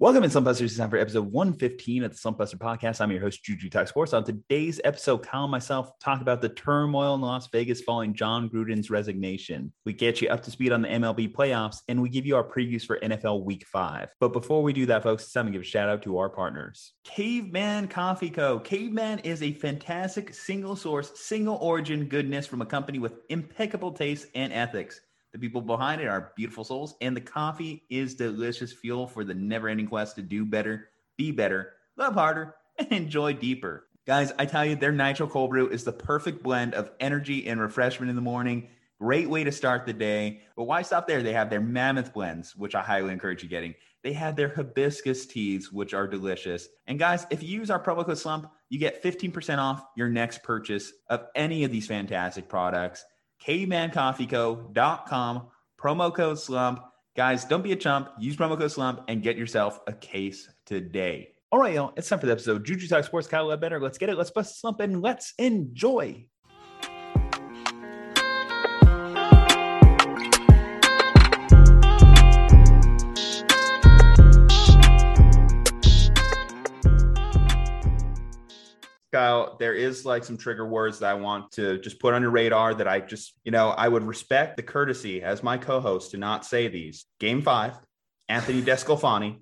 Welcome in Slumpbusters. It's time for episode 115 of the Slumpbuster podcast. I'm your host, Juju Talk Sports. On today's episode, Kyle and myself talk about the turmoil in Las Vegas following Jon Gruden's resignation. We get you up to speed on the MLB playoffs, and we give you our previews for NFL Week 5. But before we do that, folks, it's time to give a shout out to our partners. Caveman Coffee Co. Caveman is a fantastic single source, single origin goodness from a company with impeccable taste and ethics. The people behind it are beautiful souls, and the coffee is delicious fuel for the never ending quest to do better, be better, love harder, and enjoy deeper. Guys, I tell you, their Nitro Cold Brew is the perfect blend of energy and refreshment in the morning. Great way to start the day. But why stop there? They have their mammoth blends, which I highly encourage you getting. They have their hibiscus teas, which are delicious. And guys, if you use our promo code SLUMP, you get 15% off your next purchase of any of these fantastic products cavemancoffeeco.com, promo code slump. Guys, don't be a chump. Use promo code slump and get yourself a case today. All right, y'all. It's time for the episode. Juju Talk Sports, Kyle Better. Let's get it. Let's bust slump and let's enjoy. Kyle, there is like some trigger words that I want to just put on your radar that I just, you know, I would respect the courtesy as my co host to not say these. Game five, Anthony DeSclafani,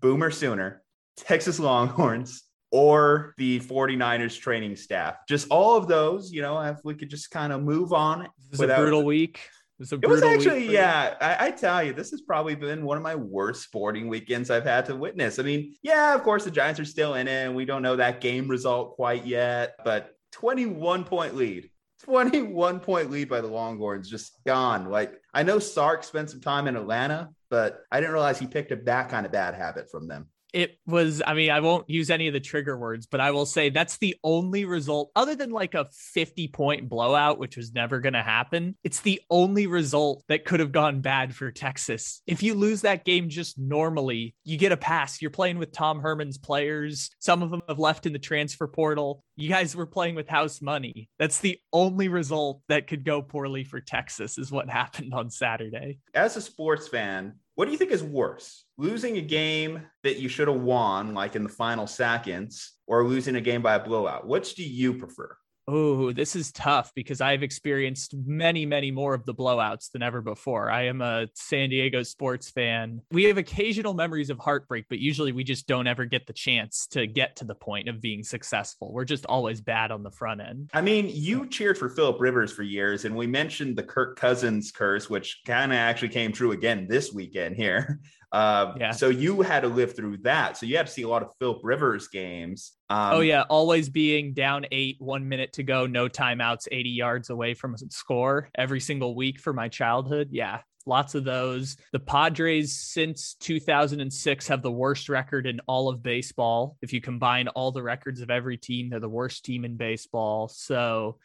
Boomer Sooner, Texas Longhorns, or the 49ers training staff. Just all of those, you know, if we could just kind of move on. This is without, a brutal week. It was, it was actually, yeah. I, I, tell you, this has probably been one of my worst sporting weekends I've had to witness. I mean, yeah, of course, the Giants are still in it, and we don't know that game result quite yet, but 21 point lead. 21 point lead by the Longhorns, just gone. Like, I know Sark spent some time in Atlanta, but I didn't realize he picked up that kind of bad habit from them it was i mean i won't use any of the trigger words but i will say that's the only result other than like a 50 point blowout which was never going to happen it's the only result that could have gone bad for texas. If you lose that game just normally you get a pass. You're playing with tom herman's players. Some of them have left in the transfer portal. You guys were playing with house money. That's the only result that could go poorly for texas is what happened on saturday. As a sports fan what do you think is worse? Losing a game that you should have won, like in the final seconds, or losing a game by a blowout? Which do you prefer? Oh, this is tough because I've experienced many, many more of the blowouts than ever before. I am a San Diego sports fan. We have occasional memories of heartbreak, but usually we just don't ever get the chance to get to the point of being successful. We're just always bad on the front end. I mean, you cheered for Philip Rivers for years, and we mentioned the Kirk Cousins curse, which kind of actually came true again this weekend here. Uh, yeah. So you had to live through that. So you had to see a lot of Philip Rivers games. Um, oh yeah, always being down eight, one minute to go, no timeouts, 80 yards away from a score every single week for my childhood. Yeah, lots of those. The Padres since 2006 have the worst record in all of baseball. If you combine all the records of every team, they're the worst team in baseball. So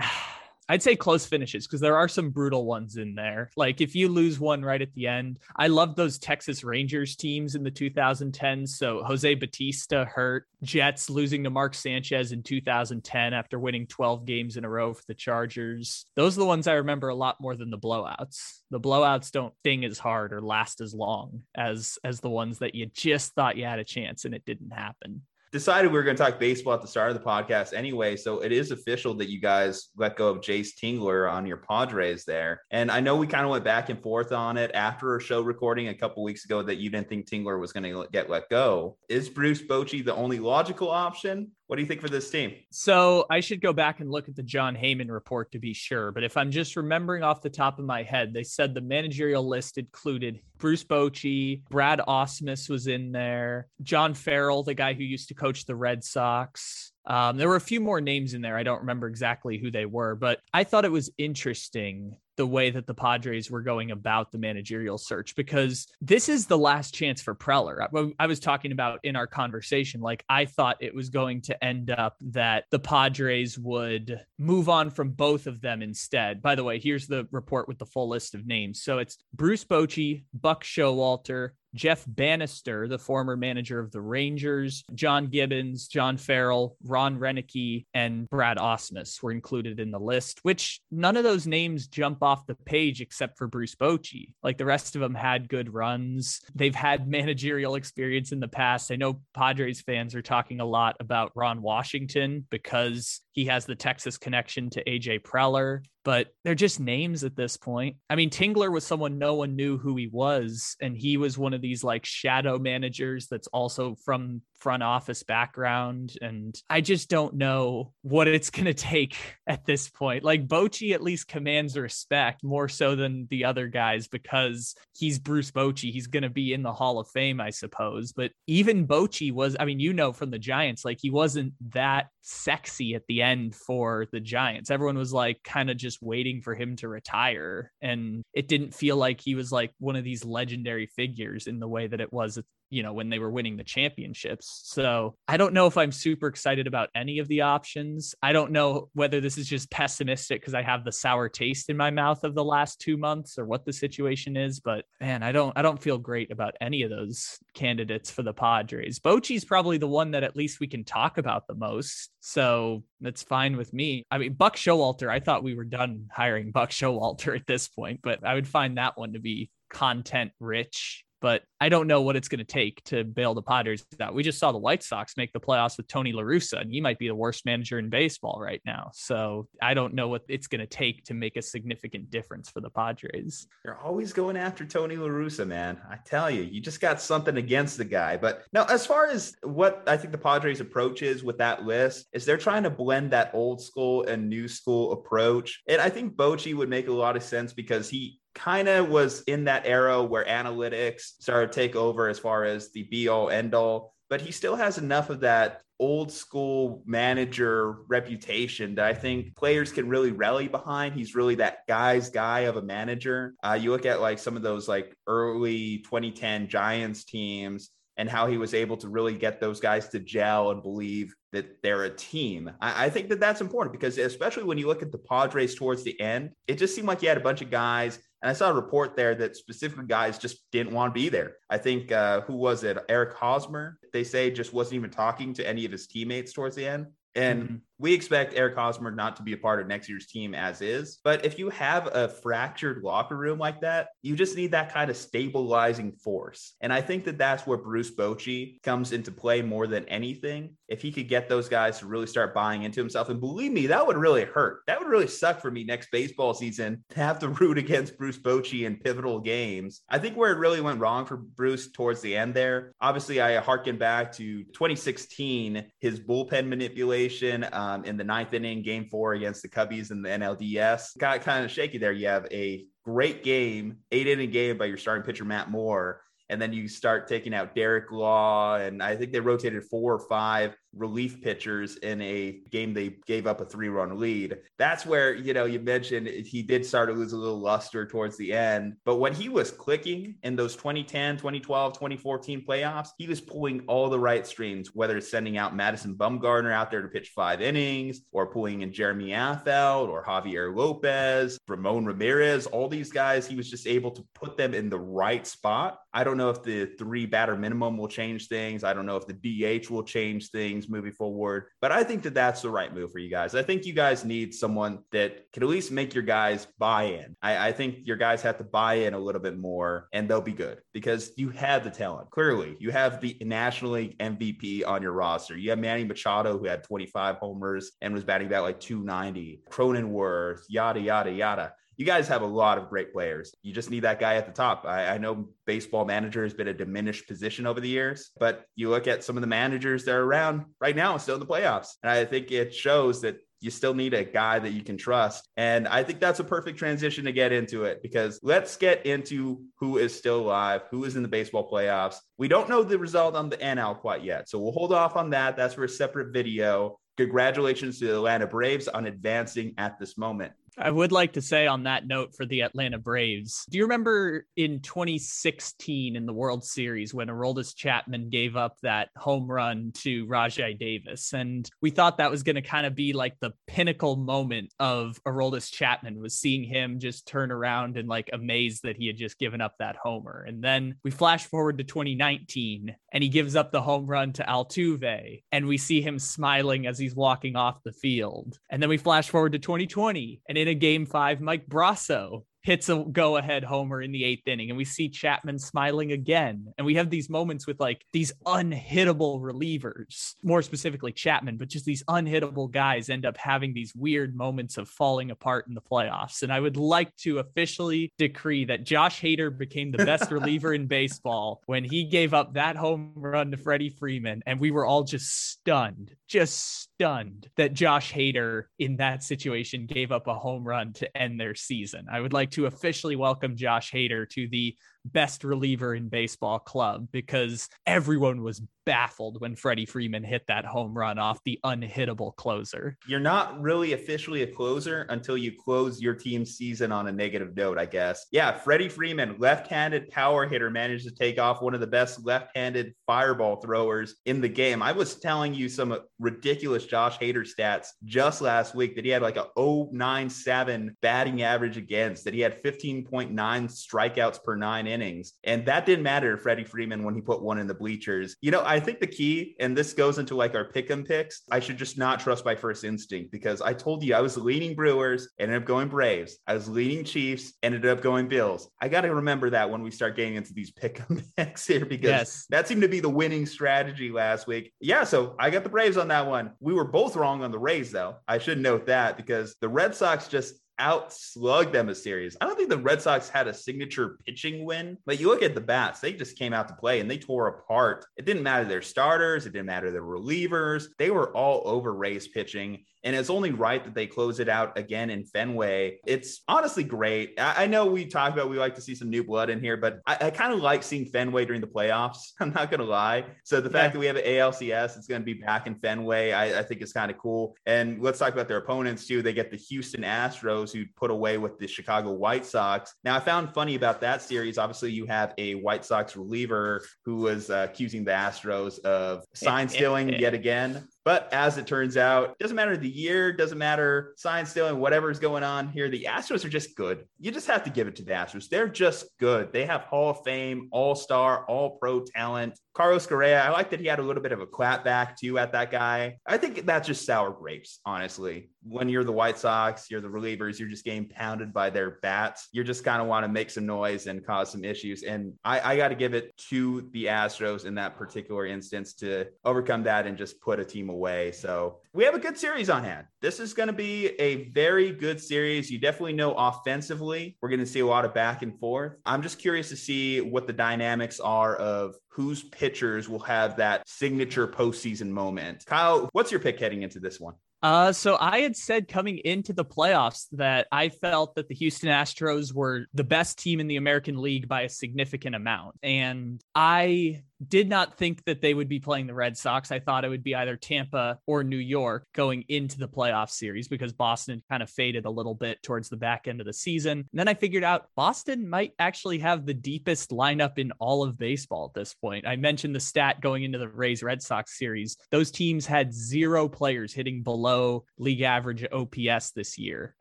I'd say close finishes because there are some brutal ones in there. Like if you lose one right at the end, I love those Texas Rangers teams in the 2010s. So Jose Bautista hurt, Jets losing to Mark Sanchez in 2010 after winning 12 games in a row for the Chargers. Those are the ones I remember a lot more than the blowouts. The blowouts don't sting as hard or last as long as as the ones that you just thought you had a chance and it didn't happen decided we were going to talk baseball at the start of the podcast anyway. So it is official that you guys let go of Jayce Tingler on your Padres there. And I know we kind of went back and forth on it after a show recording a couple weeks ago that you didn't think Tingler was going to get let go. Is Bruce Bochy the only logical option? What do you think for this team? So I should go back and look at the Jon Heyman report to be sure. But if I'm just remembering off the top of my head, they said the managerial list included Bruce Bochy, Brad Ausmus was in there, John Farrell, the guy who used to coach the Red Sox. Um, there were a few more names in there. I don't remember exactly who they were, but I thought it was interesting the way that the Padres were going about the managerial search because this is the last chance for Preller. I, I was talking about in our conversation, like I thought it was going to end up that the Padres would move on from both of them instead. By the way, here's the report with the full list of names. So it's Bruce Bochy, Buck Showalter, Jeff Banister, the former manager of the Rangers, John Gibbons, John Farrell, Ron Roenicke, and Brad Ausmus were included in the list, which none of those names jump off the page except for Bruce Bochy. Like the rest of them had good runs. They've had managerial experience in the past. I know Padres fans are talking a lot about Ron Washington because he has the Texas connection to AJ Preller but they're just names at this point. I mean, Tingler was someone no one knew who he was, and he was one of these like shadow managers that's also from front office background. And I just don't know what it's going to take at this point. Like Bochy at least commands respect more so than the other guys because he's Bruce Bochy. He's going to be in the Hall of Fame, I suppose. But even Bochy was, I mean, you know, from the Giants, like he wasn't that sexy at the end for the Giants. Everyone was like kind of just waiting for him to retire. And it didn't feel like he was like one of these legendary figures in the way that it was you know, when they were winning the championships. So I don't know if I'm super excited about any of the options. I don't know whether this is just pessimistic because I have the sour taste in my mouth of the last two months or what the situation is. But man, I don't I don't feel great about any of those candidates for the Padres. Bochy's probably the one that at least we can talk about the most. So that's fine with me. I mean, Buck Showalter, I thought we were done hiring Buck Showalter at this point, but I would find that one to be content rich but I don't know what it's going to take to bail the Padres out. We just saw the White Sox make the playoffs with Tony La Russa, and he might be the worst manager in baseball right now. So I don't know what it's going to take to make a significant difference for the Padres. You're always going after Tony La Russa, man. I tell you, you just got something against the guy. But now, as far as what I think the Padres' approach is with that list, is they're trying to blend that old school and new school approach. And I think Bochy would make a lot of sense because he kind of was in that era where analytics started to take over as far as the be all end all, but he still has enough of that old school manager reputation that I think players can really rally behind. He's really that guy's guy of a manager. Uh, you look at like some of those like early 2010 Giants teams and how he was able to really get those guys to gel and believe that they're a team. I, I, think that that's important because, especially when you look at the Padres towards the end, it just seemed like you had a bunch of guys and I saw a report there that specific guys just didn't want to be there. I think, uh, who was it? Eric Hosmer, they say just wasn't even talking to any of his teammates towards the end. And mm-hmm. We expect Eric Hosmer not to be a part of next year's team as is. But if you have a fractured locker room like that, you just need that kind of stabilizing force. And I think that that's where Bruce Bochy comes into play more than anything. If he could get those guys to really start buying into himself, and believe me, that would really hurt. That would really suck for me next baseball season to have to root against Bruce Bochy in pivotal games. I think where it really went wrong for Bruce towards the end there, obviously, I harken back to 2016, his bullpen manipulation um, in the ninth inning, game four against the Cubbies in the NLDS. Got kind of shaky there. You have a great game, eight inning game by your starting pitcher, Matt Moore. And then you start taking out Derek Law, and I think they rotated four or five relief pitchers in a game they gave up a three run lead. That's where, you know, you mentioned he did start to lose a little luster towards the end. But when he was clicking in those 2010, 2012, 2014 playoffs, he was pulling all the right strings, whether it's sending out Madison Bumgarner out there to pitch five innings or pulling in Jeremy Affeldt or Javier Lopez, Ramon Ramirez, all these guys, he was just able to put them in the right spot. I don't know if the three batter minimum will change things. I don't know if the DH will change things things moving forward. But I think that that's the right move for you guys. I think you guys need someone that can at least make your guys buy in. I, I think your guys have to buy in a little bit more and they'll be good because you have the talent. Clearly, you have the National League MVP on your roster. You have Manny Machado, who had 25 homers and was batting about like 290, Cronenworth, yada, yada, yada you guys have a lot of great players. You just need that guy at the top. I, I, know baseball manager has been a diminished position over the years, but you look at some of the managers that are around right now, still in the playoffs. And I think it shows that you still need a guy that you can trust. And I think that's a perfect transition to get into it because let's get into who is still alive, who is in the baseball playoffs. We don't know the result on the NL quite yet. So we'll hold off on that. That's for a separate video. Congratulations to the Atlanta Braves on advancing at this moment. I would like to say on that note for the Atlanta Braves, do you remember in 2016 in the World Series when Aroldis Chapman gave up that home run to Rajai Davis? And we thought that was going to kind of be like the pinnacle moment of Aroldis Chapman was seeing him just turn around and like amazed that he had just given up that homer. And then we flash forward to 2019 and he gives up the home run to Altuve and we see him smiling as he's walking off the field. And then we flash forward to 2020 and in a game five, Mike Brosseau hits a go ahead homer in the eighth inning and we see Chapman smiling again. And we have these moments with like these unhittable relievers, more specifically Chapman, but just these unhittable guys end up having these weird moments of falling apart in the playoffs. And I would like to officially decree that Josh Hader became the best reliever in baseball when he gave up that home run to Freddie Freeman. And we were all just stunned, just stunned that Josh Hader in that situation gave up a home run to end their season. I would like to officially welcome Josh Hader to the best reliever in baseball club because everyone was baffled when Freddie Freeman hit that home run off the unhittable closer. You're not really officially a closer until you close your team's season on a negative note, I guess. Yeah, Freddie Freeman, left handed power hitter, managed to take off one of the best left handed fireball throwers in the game. I was telling you some ridiculous Josh Hader stats just last week that he had like a 097 batting average against, that he had 15.9 strikeouts per nine innings. And that didn't matter to Freddie Freeman when he put one in the bleachers. You know, I think the key, and this goes into like our pick 'em picks, I should just not trust my first instinct because I told you I was leaning Brewers, ended up going Braves. I was leaning Chiefs, ended up going Bills. I got to remember that when we start getting into these pick 'em picks here because yes. that seemed to be the winning strategy last week. Yeah, so I got the Braves on that one. We were both wrong on the Rays, though. I should note that because the Red Sox just outslug them a series. I don't think the Red Sox had a signature pitching win, but you look at the bats, they just came out to play and they tore apart. It didn't matter their starters, it didn't matter their relievers. They were all over Rays pitching. And it's only right that they close it out again in Fenway. It's honestly great. I, I know we talk about we like to see some new blood in here, but I, I kind of like seeing Fenway during the playoffs. I'm not going to lie. So the fact that we have an ALCS, it's going to be back in Fenway, I, I think is kind of cool. And let's talk about their opponents too. They get the Houston Astros who put away with the Chicago White Sox. Now, I found funny about that series. Obviously, you have a White Sox reliever who was uh, accusing the Astros of eh, eh, sign stealing eh. yet again. But as it turns out, doesn't matter the year, doesn't matter sign stealing, whatever's going on here. The Astros are just good. You just have to give it to the Astros. They're just good. They have Hall of Fame, All Star, All Pro talent. Carlos Correa, I like that he had a little bit of a clap back too at that guy. I think that's just sour grapes, honestly. When you're the White Sox, you're the relievers, you're just getting pounded by their bats. You just kind of want to make some noise and cause some issues. And I, I got to give it to the Astros in that particular instance to overcome that and just put a team away. So we have a good series on hand. This is going to be a very good series. You definitely know offensively, we're going to see a lot of back and forth. I'm just curious to see what the dynamics are of whose pitchers will have that signature postseason moment. Kyle, what's your pick heading into this one? Uh, so I had said coming into the playoffs that I felt that the Houston Astros were the best team in the American League by a significant amount. And I did not think that they would be playing the Red Sox. I thought it would be either Tampa or New York going into the playoff series because Boston kind of faded a little bit towards the back end of the season. And then I figured out Boston might actually have the deepest lineup in all of baseball at this point. I mentioned the stat going into the Rays Red Sox series. Those teams had zero players hitting below league average OPS this year.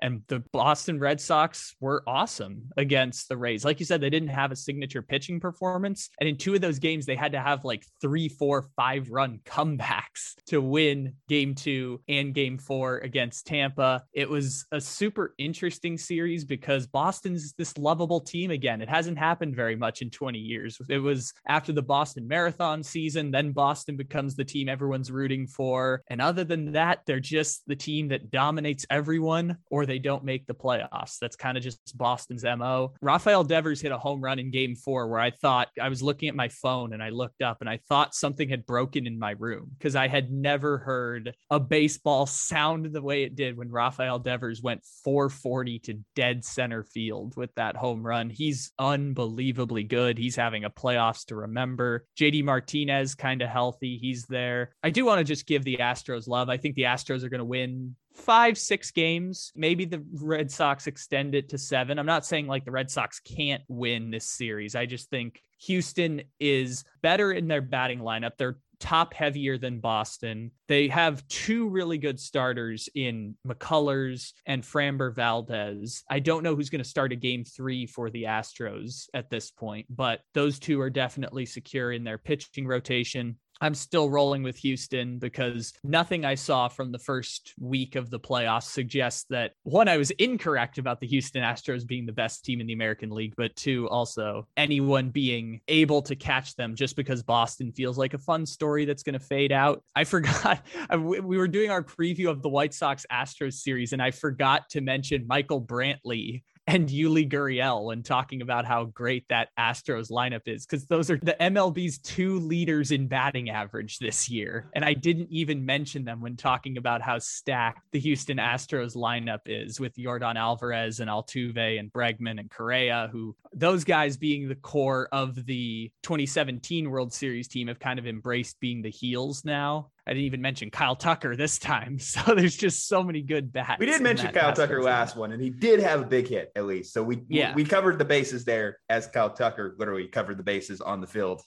And the Boston Red Sox were awesome against the Rays. Like you said, they didn't have a signature pitching performance. And in two of those games, they had to have like three, four, five run comebacks to win game two and game four against Tampa. It was a super interesting series because Boston's this lovable team again. It hasn't happened very much in 20 years. It was after the Boston Marathon season, then Boston becomes the team everyone's rooting for. And other than that, they're just the team that dominates everyone or they don't make the playoffs. That's kind of just Boston's MO. Rafael Devers hit a home run in game four where I thought I was looking at my phone and I looked up and I thought something had broken in my room because I had never heard a baseball sound the way it did when Rafael Devers went 440 to dead center field with that home run. He's unbelievably good. He's having a playoffs to remember. JD Martinez kind of healthy. He's there. I do want to just give the Astros love. I think the Astros are going to win five, six games. Maybe the Red Sox extend it to seven. I'm not saying like the Red Sox can't win this series. I just think Houston is better in their batting lineup. They're top heavier than Boston. They have two really good starters in McCullers and Framber Valdez. I don't know who's going to start a game three for the Astros at this point, but those two are definitely secure in their pitching rotation. I'm still rolling with Houston because nothing I saw from the first week of the playoffs suggests that one, I was incorrect about the Houston Astros being the best team in the American League, but two, also anyone being able to catch them just because Boston feels like a fun story that's going to fade out. I forgot we were doing our preview of the White Sox Astros series, and I forgot to mention Michael Brantley and Yuli Gurriel when talking about how great that Astros lineup is, because those are the MLB's two leaders in batting average this year. And I didn't even mention them when talking about how stacked the Houston Astros lineup is with Yordan Alvarez and Altuve and Bregman and Correa, who those guys being the core of the 2017 World Series team have kind of embraced being the heels now. I didn't even mention Kyle Tucker this time. So there's just so many good bats. We did mention Kyle Tucker last one, and he did have a big hit at least. So we yeah. we covered the bases there as Kyle Tucker literally covered the bases on the field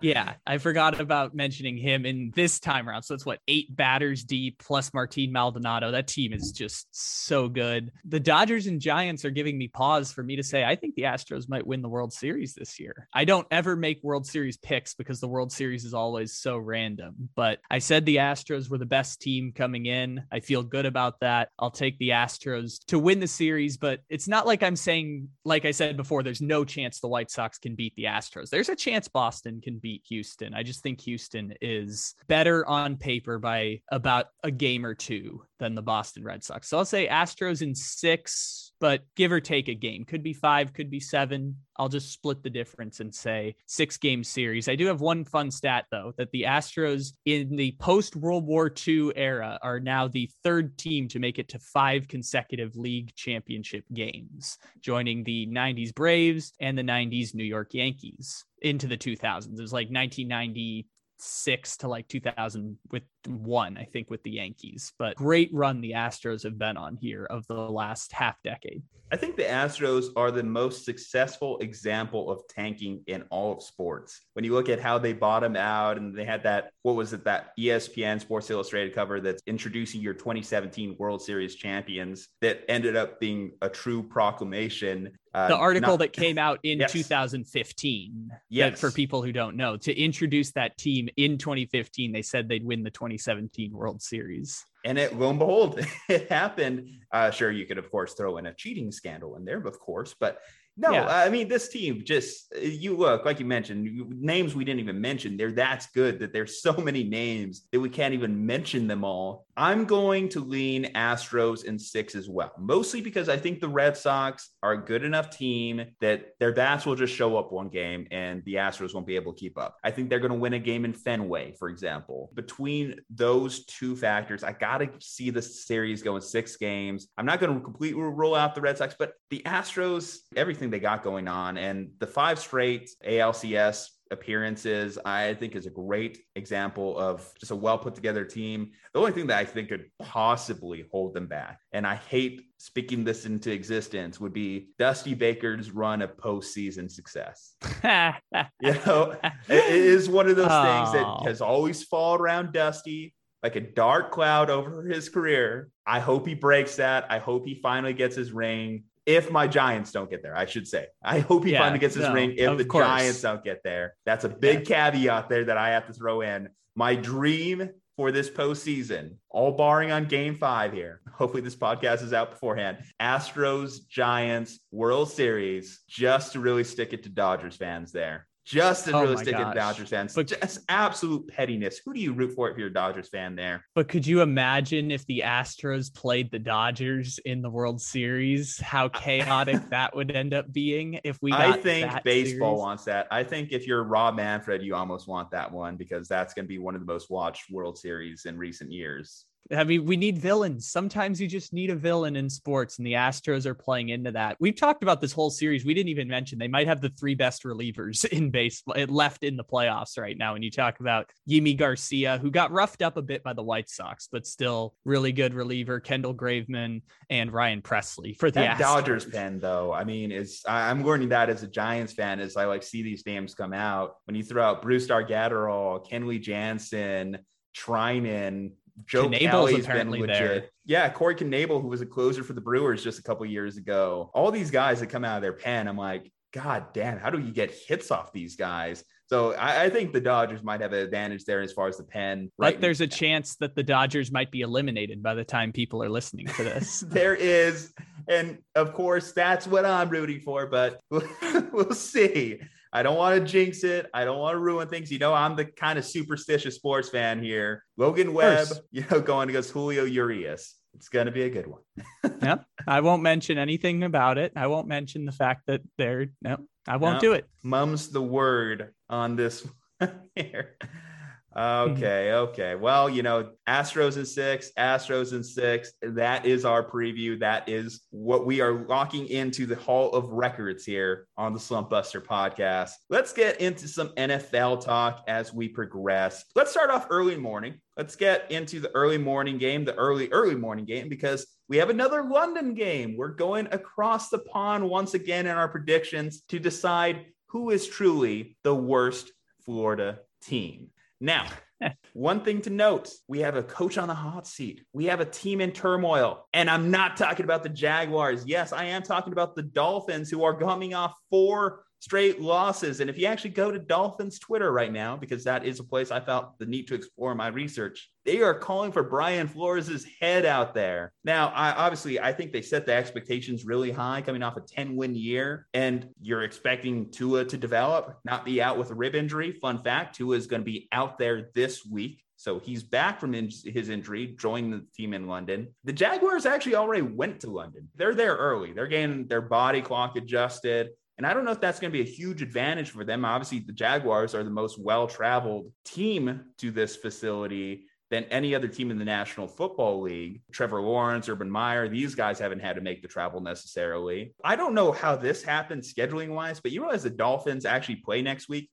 yeah, I forgot about mentioning him in this time around. So it's what eight batters deep plus Martin Maldonado. That team is just so good. The Dodgers and Giants are giving me pause for me to say I think the Astros might win the World Series this year. I don't ever make World Series picks because the World Series is always so random. But I said the Astros were the best team coming in. I feel good about that. I'll take the Astros to win the series, but it's not like I'm saying, like I said before, there's no chance the White Sox can beat the Astros. There's a chance Boston can beat Houston. I just think Houston is better on paper by about a game or two than the Boston Red Sox. So I'll say Astros in six, but give or take a game. Could be five, could be seven. I'll just split the difference and say six game series. I do have one fun stat, though, that the Astros in the post World War II era are now the third team to make it to five consecutive league championship games, joining the 90s Braves and the 90s New York Yankees into the 2000s. It was like 1990 six to like 2000 with one, I think, with the Yankees. But great run the Astros have been on here of the last half decade. I think the Astros are the most successful example of tanking in all of sports. When you look at how they bottomed out and they had that, what was it, that ESPN Sports Illustrated cover that's introducing your 2017 World Series champions that ended up being a true proclamation. Uh, the article not, that came out in yes. 2015. Yes. For people who don't know, to introduce that team in 2015, they said they'd win the 2017 World Series. And it, lo and behold, it happened. Uh, sure, you could, of course, throw in a cheating scandal in there, of course, but no, yeah. I mean this team just you look like you mentioned names we didn't even mention. They're that's good that there's so many names that we can't even mention them all. I'm going to lean Astros in six as well, mostly because I think the Red Sox are a good enough team that their bats will just show up one game and the Astros won't be able to keep up. I think they're going to win a game in Fenway, for example. Between those two factors, I got to see the series going six games. I'm not going to completely rule out the Red Sox, but the Astros, everything they got going on, and the five straight ALCS appearances, I think is a great example of just a well put together team. The only thing that I think could possibly hold them back, and I hate speaking this into existence, would be Dusty Baker's run of postseason success. you know, it is one of those things that has always fallen around Dusty like a dark cloud over his career. I hope he breaks that. I hope he finally gets his ring if my Giants don't get there, I should say. I hope he yeah, finally gets his no, ring if the course. Giants don't get there. That's a big yeah. caveat there that I have to throw in. My dream for this postseason, all barring on game five here. Hopefully, this podcast is out beforehand. Astros, Giants, World Series, just to really stick it to Dodgers fans there. Just to oh gosh. Dodgers fans. But just absolute pettiness. Who do you root for if you're a Dodgers fan there? But could you imagine if the Astros played the Dodgers in the World Series? How chaotic that would end up being if we I think baseball series? wants that. I think if you're Rob Manfred, you almost want that one because that's going to be one of the most watched World Series in recent years. I mean, we need villains. Sometimes you just need a villain in sports, and the Astros are playing into that. We've talked about this whole series. We didn't even mention they might have the three best relievers in baseball eh, left in the playoffs right now. When you talk about Yimi Garcia, who got roughed up a bit by the White Sox, but still really good reliever, Kendall Graveman and Ryan Pressly for the. Dodgers pen, though. I mean, is I'm learning that as a Giants fan as I like see these names come out. When you throw out Brusdar Graterol, Kenley Jansen, Treinen, Joe Kelly's apparently there. Yeah, Corey Knebel, who was a closer for the Brewers just a couple years ago. All these guys that come out of their pen, I'm like, God damn, how do you get hits off these guys? So I, I think the Dodgers might have an advantage there as far as the pen. But there's a chance that the Dodgers might be eliminated by the time people are listening to this. there is, and of course that's what I'm rooting for. But we'll, we'll see. I don't want to jinx it. I don't want to ruin things. You know, I'm the kind of superstitious sports fan here. Logan Webb, you know, going against Julio Urias. It's going to be a good one. yeah. I won't mention anything about it. I won't mention the fact that they're, no, I won't No. do it. Mum's the word on this one here. Mm-hmm. Okay, okay. Well, you know, Astros in six, Astros in six. That is our preview. That is what we are locking into the Hall of Records here on the Slumpbuster podcast. Let's get into some NFL talk as we progress. Let's start off early morning. Let's get into the early morning game, the early, early morning game, because we have another London game. We're going across the pond once again in our predictions to decide who is truly the worst Florida team. Now, one thing to note we have a coach on the hot seat. We have a team in turmoil. And I'm not talking about the Jaguars. Yes, I am talking about the Dolphins, who are coming off four straight losses. And if you actually go to Dolphins Twitter right now, because that is a place I felt the need to explore my research, they are calling for Brian Flores' head out there. Now, I obviously I think they set the expectations really high coming off a 10 win year, and you're expecting Tua to develop, not be out with a rib injury. Fun fact Tua is going to be out there this week. So he's back from in- his injury, joined the team in London. The Jaguars actually already went to London. They're there early. They're getting their body clock adjusted. And I don't know if that's going to be a huge advantage for them. Obviously, the Jaguars are the most well traveled team to this facility than any other team in the National Football League. Trevor Lawrence, Urban Meyer, these guys haven't had to make the travel necessarily. I don't know how this happened scheduling wise, but you realize the Dolphins actually play next week?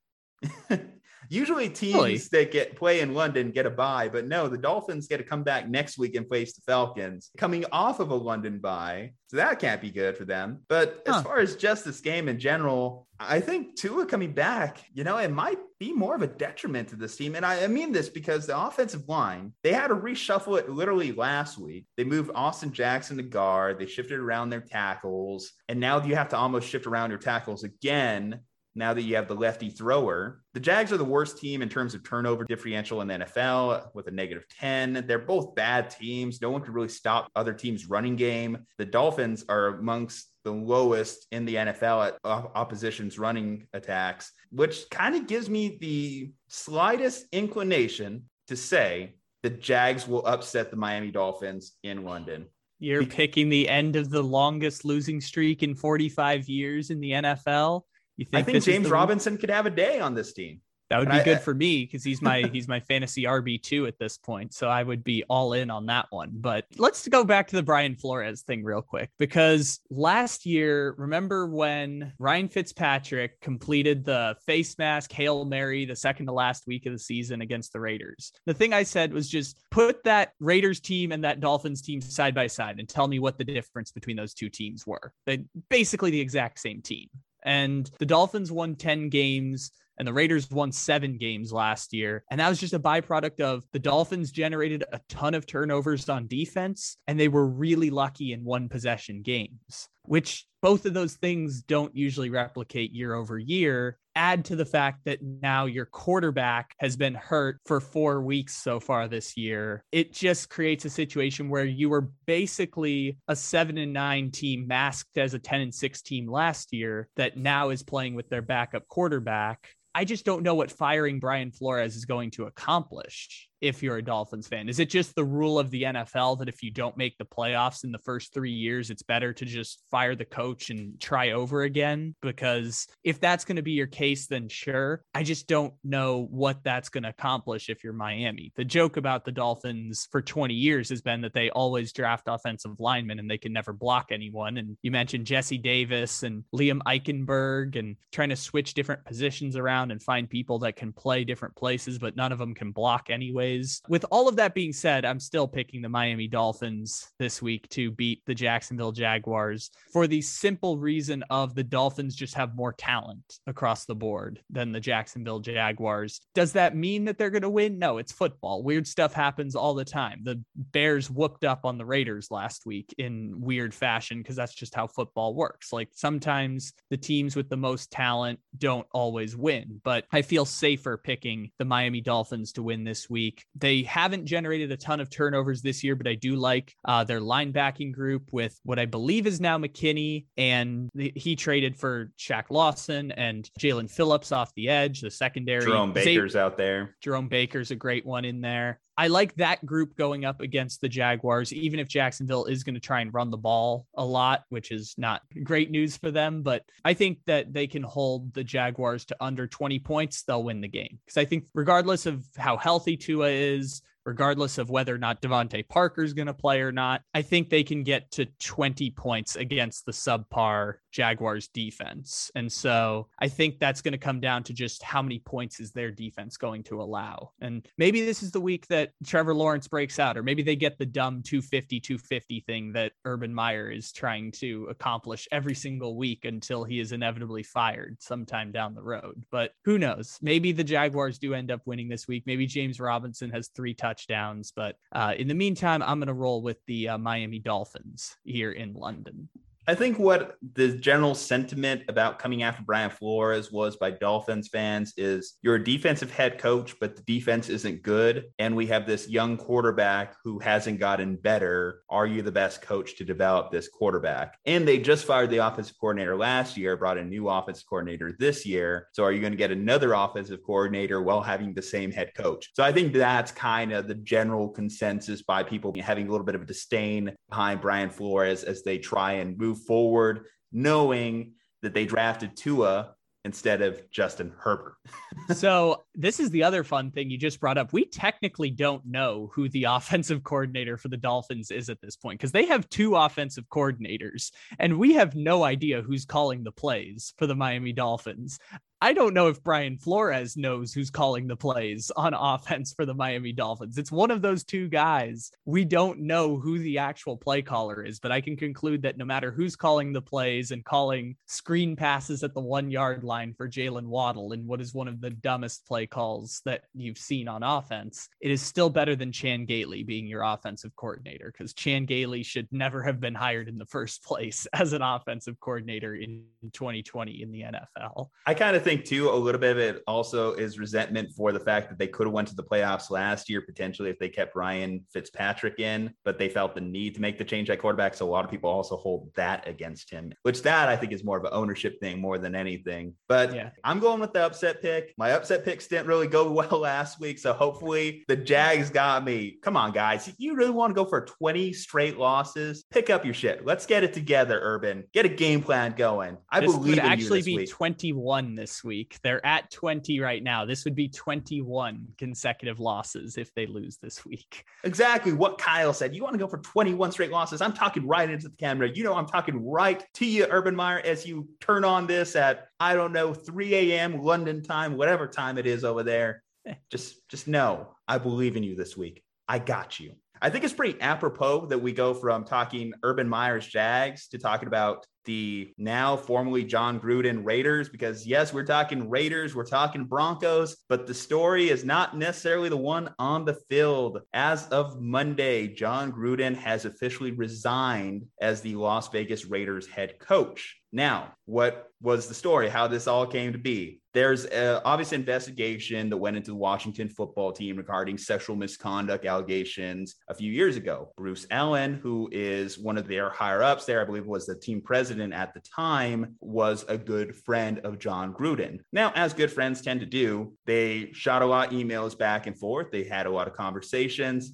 Usually teams Really? that get play in London get a bye, but no, the Dolphins get to come back next week and face the Falcons coming off of a London bye. So that can't be good for them. But as far as just this game in general, I think Tua coming back, you know, it might be more of a detriment to this team. And I, I mean this because the offensive line, they had to reshuffle it literally last week. They moved Austin Jackson to guard, they shifted around their tackles, and now you have to almost shift around your tackles again now that you have the lefty thrower. The Jags are the worst team in terms of turnover differential in the NFL with a negative 10. They're both bad teams. No one can really stop other teams' running game. The Dolphins are amongst the lowest in the NFL at opposition's running attacks, which kind of gives me the slightest inclination to say the Jags will upset the Miami Dolphins in London. You're picking the end of the longest losing streak in 45 years in the NFL. You think I think James Robinson could have a day on this team. That would and be I- good I- for me because he's my he's my fantasy RB two at this point. So I would be all in on that one. But let's go back to the Brian Flores thing real quick because last year, remember when Ryan Fitzpatrick completed the face mask hail mary the second to last week of the season against the Raiders? The thing I said was just put that Raiders team and that Dolphins team side by side and tell me what the difference between those two teams were. They basically the exact same team. And the Dolphins won 10 games and the Raiders won seven games last year. And that was just a byproduct of the Dolphins generated a ton of turnovers on defense, and they were really lucky in one possession games, which both of those things don't usually replicate year over year. Add to the fact that now your quarterback has been hurt for four weeks so far this year. It just creates a situation where you were basically a seven and nine team masked as a 10 and six team last year that now is playing with their backup quarterback. I just don't know what firing Brian Flores is going to accomplish. If you're a Dolphins fan? Is it just the rule of the NFL that if you don't make the playoffs in the first three years, it's better to just fire the coach and try over again? Because if that's going to be your case, then sure. I just don't know what that's going to accomplish if you're Miami. The joke about the Dolphins for 20 years has been that they always draft offensive linemen and they can never block anyone. And you mentioned Jesse Davis and Liam Eichenberg and trying to switch different positions around and find people that can play different places, but none of them can block anyways. With all of that being said, I'm still picking the Miami Dolphins this week to beat the Jacksonville Jaguars for the simple reason of the Dolphins just have more talent across the board than the Jacksonville Jaguars. Does that mean that they're going to win? No, it's football. Weird stuff happens all the time. The Bears whooped up on the Raiders last week in weird fashion because that's just how football works. Like sometimes the teams with the most talent don't always win, but I feel safer picking the Miami Dolphins to win this week. They haven't generated a ton of turnovers this year, but I do like uh, their linebacking group with what I believe is now McKinney, and the, he traded for Shaq Lawson and Jaelan Phillips off the edge, the secondary. Jerome Baker's Zay- out there. Jerome Baker's a great one in there. I like that group going up against the Jaguars, even if Jacksonville is going to try and run the ball a lot, which is not great news for them. But I think that they can hold the Jaguars to under 20 points. They'll win the game. Because I think, regardless of how healthy Tua is, regardless of whether or not DeVante Parker is going to play or not. I think they can get to 20 points against the subpar Jaguars defense. And so I think that's going to come down to just how many points is their defense going to allow. And maybe this is the week that Trevor Lawrence breaks out, or maybe they get the dumb 250 250 thing that Urban Meyer is trying to accomplish every single week until he is inevitably fired sometime down the road. But who knows? Maybe the Jaguars do end up winning this week. Maybe James Robinson has three touchdowns. But uh, in the meantime, I'm going to roll with the uh, Miami Dolphins here in London. I think what the general sentiment about coming after Brian Flores was by Dolphins fans is you're a defensive head coach, but the defense isn't good. And we have this young quarterback who hasn't gotten better. Are you the best coach to develop this quarterback? And they just fired the offensive coordinator last year, brought a new offensive coordinator this year. So are you going to get another offensive coordinator while having the same head coach? So I think that's kind of the general consensus by people having a little bit of a disdain behind Brian Flores as they try and move move forward knowing that they drafted Tua instead of Justin Herbert. so, this is the other fun thing you just brought up. We technically don't know who the offensive coordinator for the Dolphins is at this point because they have two offensive coordinators and we have no idea who's calling the plays for the Miami Dolphins. I don't know if Brian Flores knows who's calling the plays on offense for the Miami Dolphins. It's one of those two guys. We don't know who the actual play caller is, but I can conclude that no matter who's calling the plays and calling screen passes at the one yard line for Jaylen Waddle in what is one of the dumbest play calls that you've seen on offense, it is still better than Chan Gailey being your offensive coordinator because Chan Gailey should never have been hired in the first place as an offensive coordinator in 2020 in the NFL. I kind of think too a little bit of it also is resentment for the fact that they could have went to the playoffs last year potentially if they kept Ryan Fitzpatrick in, but they felt the need to make the change at quarterback. So a lot of people also hold that against him, which that I think is more of an ownership thing more than anything. But yeah. I'm going with the upset pick. My upset picks didn't really go well last week, so hopefully the Jags got me. Come on, guys, you really want to go for 20 straight losses? Pick up your shit. Let's get it together, Urban. Get a game plan going. I this believe would actually be week. 21 this this week. They're at 20 right now. This would be 21 consecutive losses if they lose this week. Exactly what Kyle said. You want to go for 21 straight losses? I'm talking right into the camera. You know, I'm talking right to you, Urban Meyer, as you turn on this at, I don't know, 3 a.m. London time, whatever time it is over there. Just, just know I believe in you this week. I got you. I think it's pretty apropos that we go from talking Urban Meyer's Jags to talking about the now formerly Jon Gruden Raiders, because yes, we're talking Raiders, we're talking Broncos, but the story is not necessarily the one on the field. As of Monday, Jon Gruden has officially resigned as the Las Vegas Raiders head coach. Now, what was the story? How this all came to be? There's an obvious investigation that went into the Washington football team regarding sexual misconduct allegations a few years ago. Bruce Allen, who is one of their higher ups there, I believe was the team president at the time, was a good friend of Jon Gruden. Now, as good friends tend to do, they shot a lot of emails back and forth. They had a lot of conversations.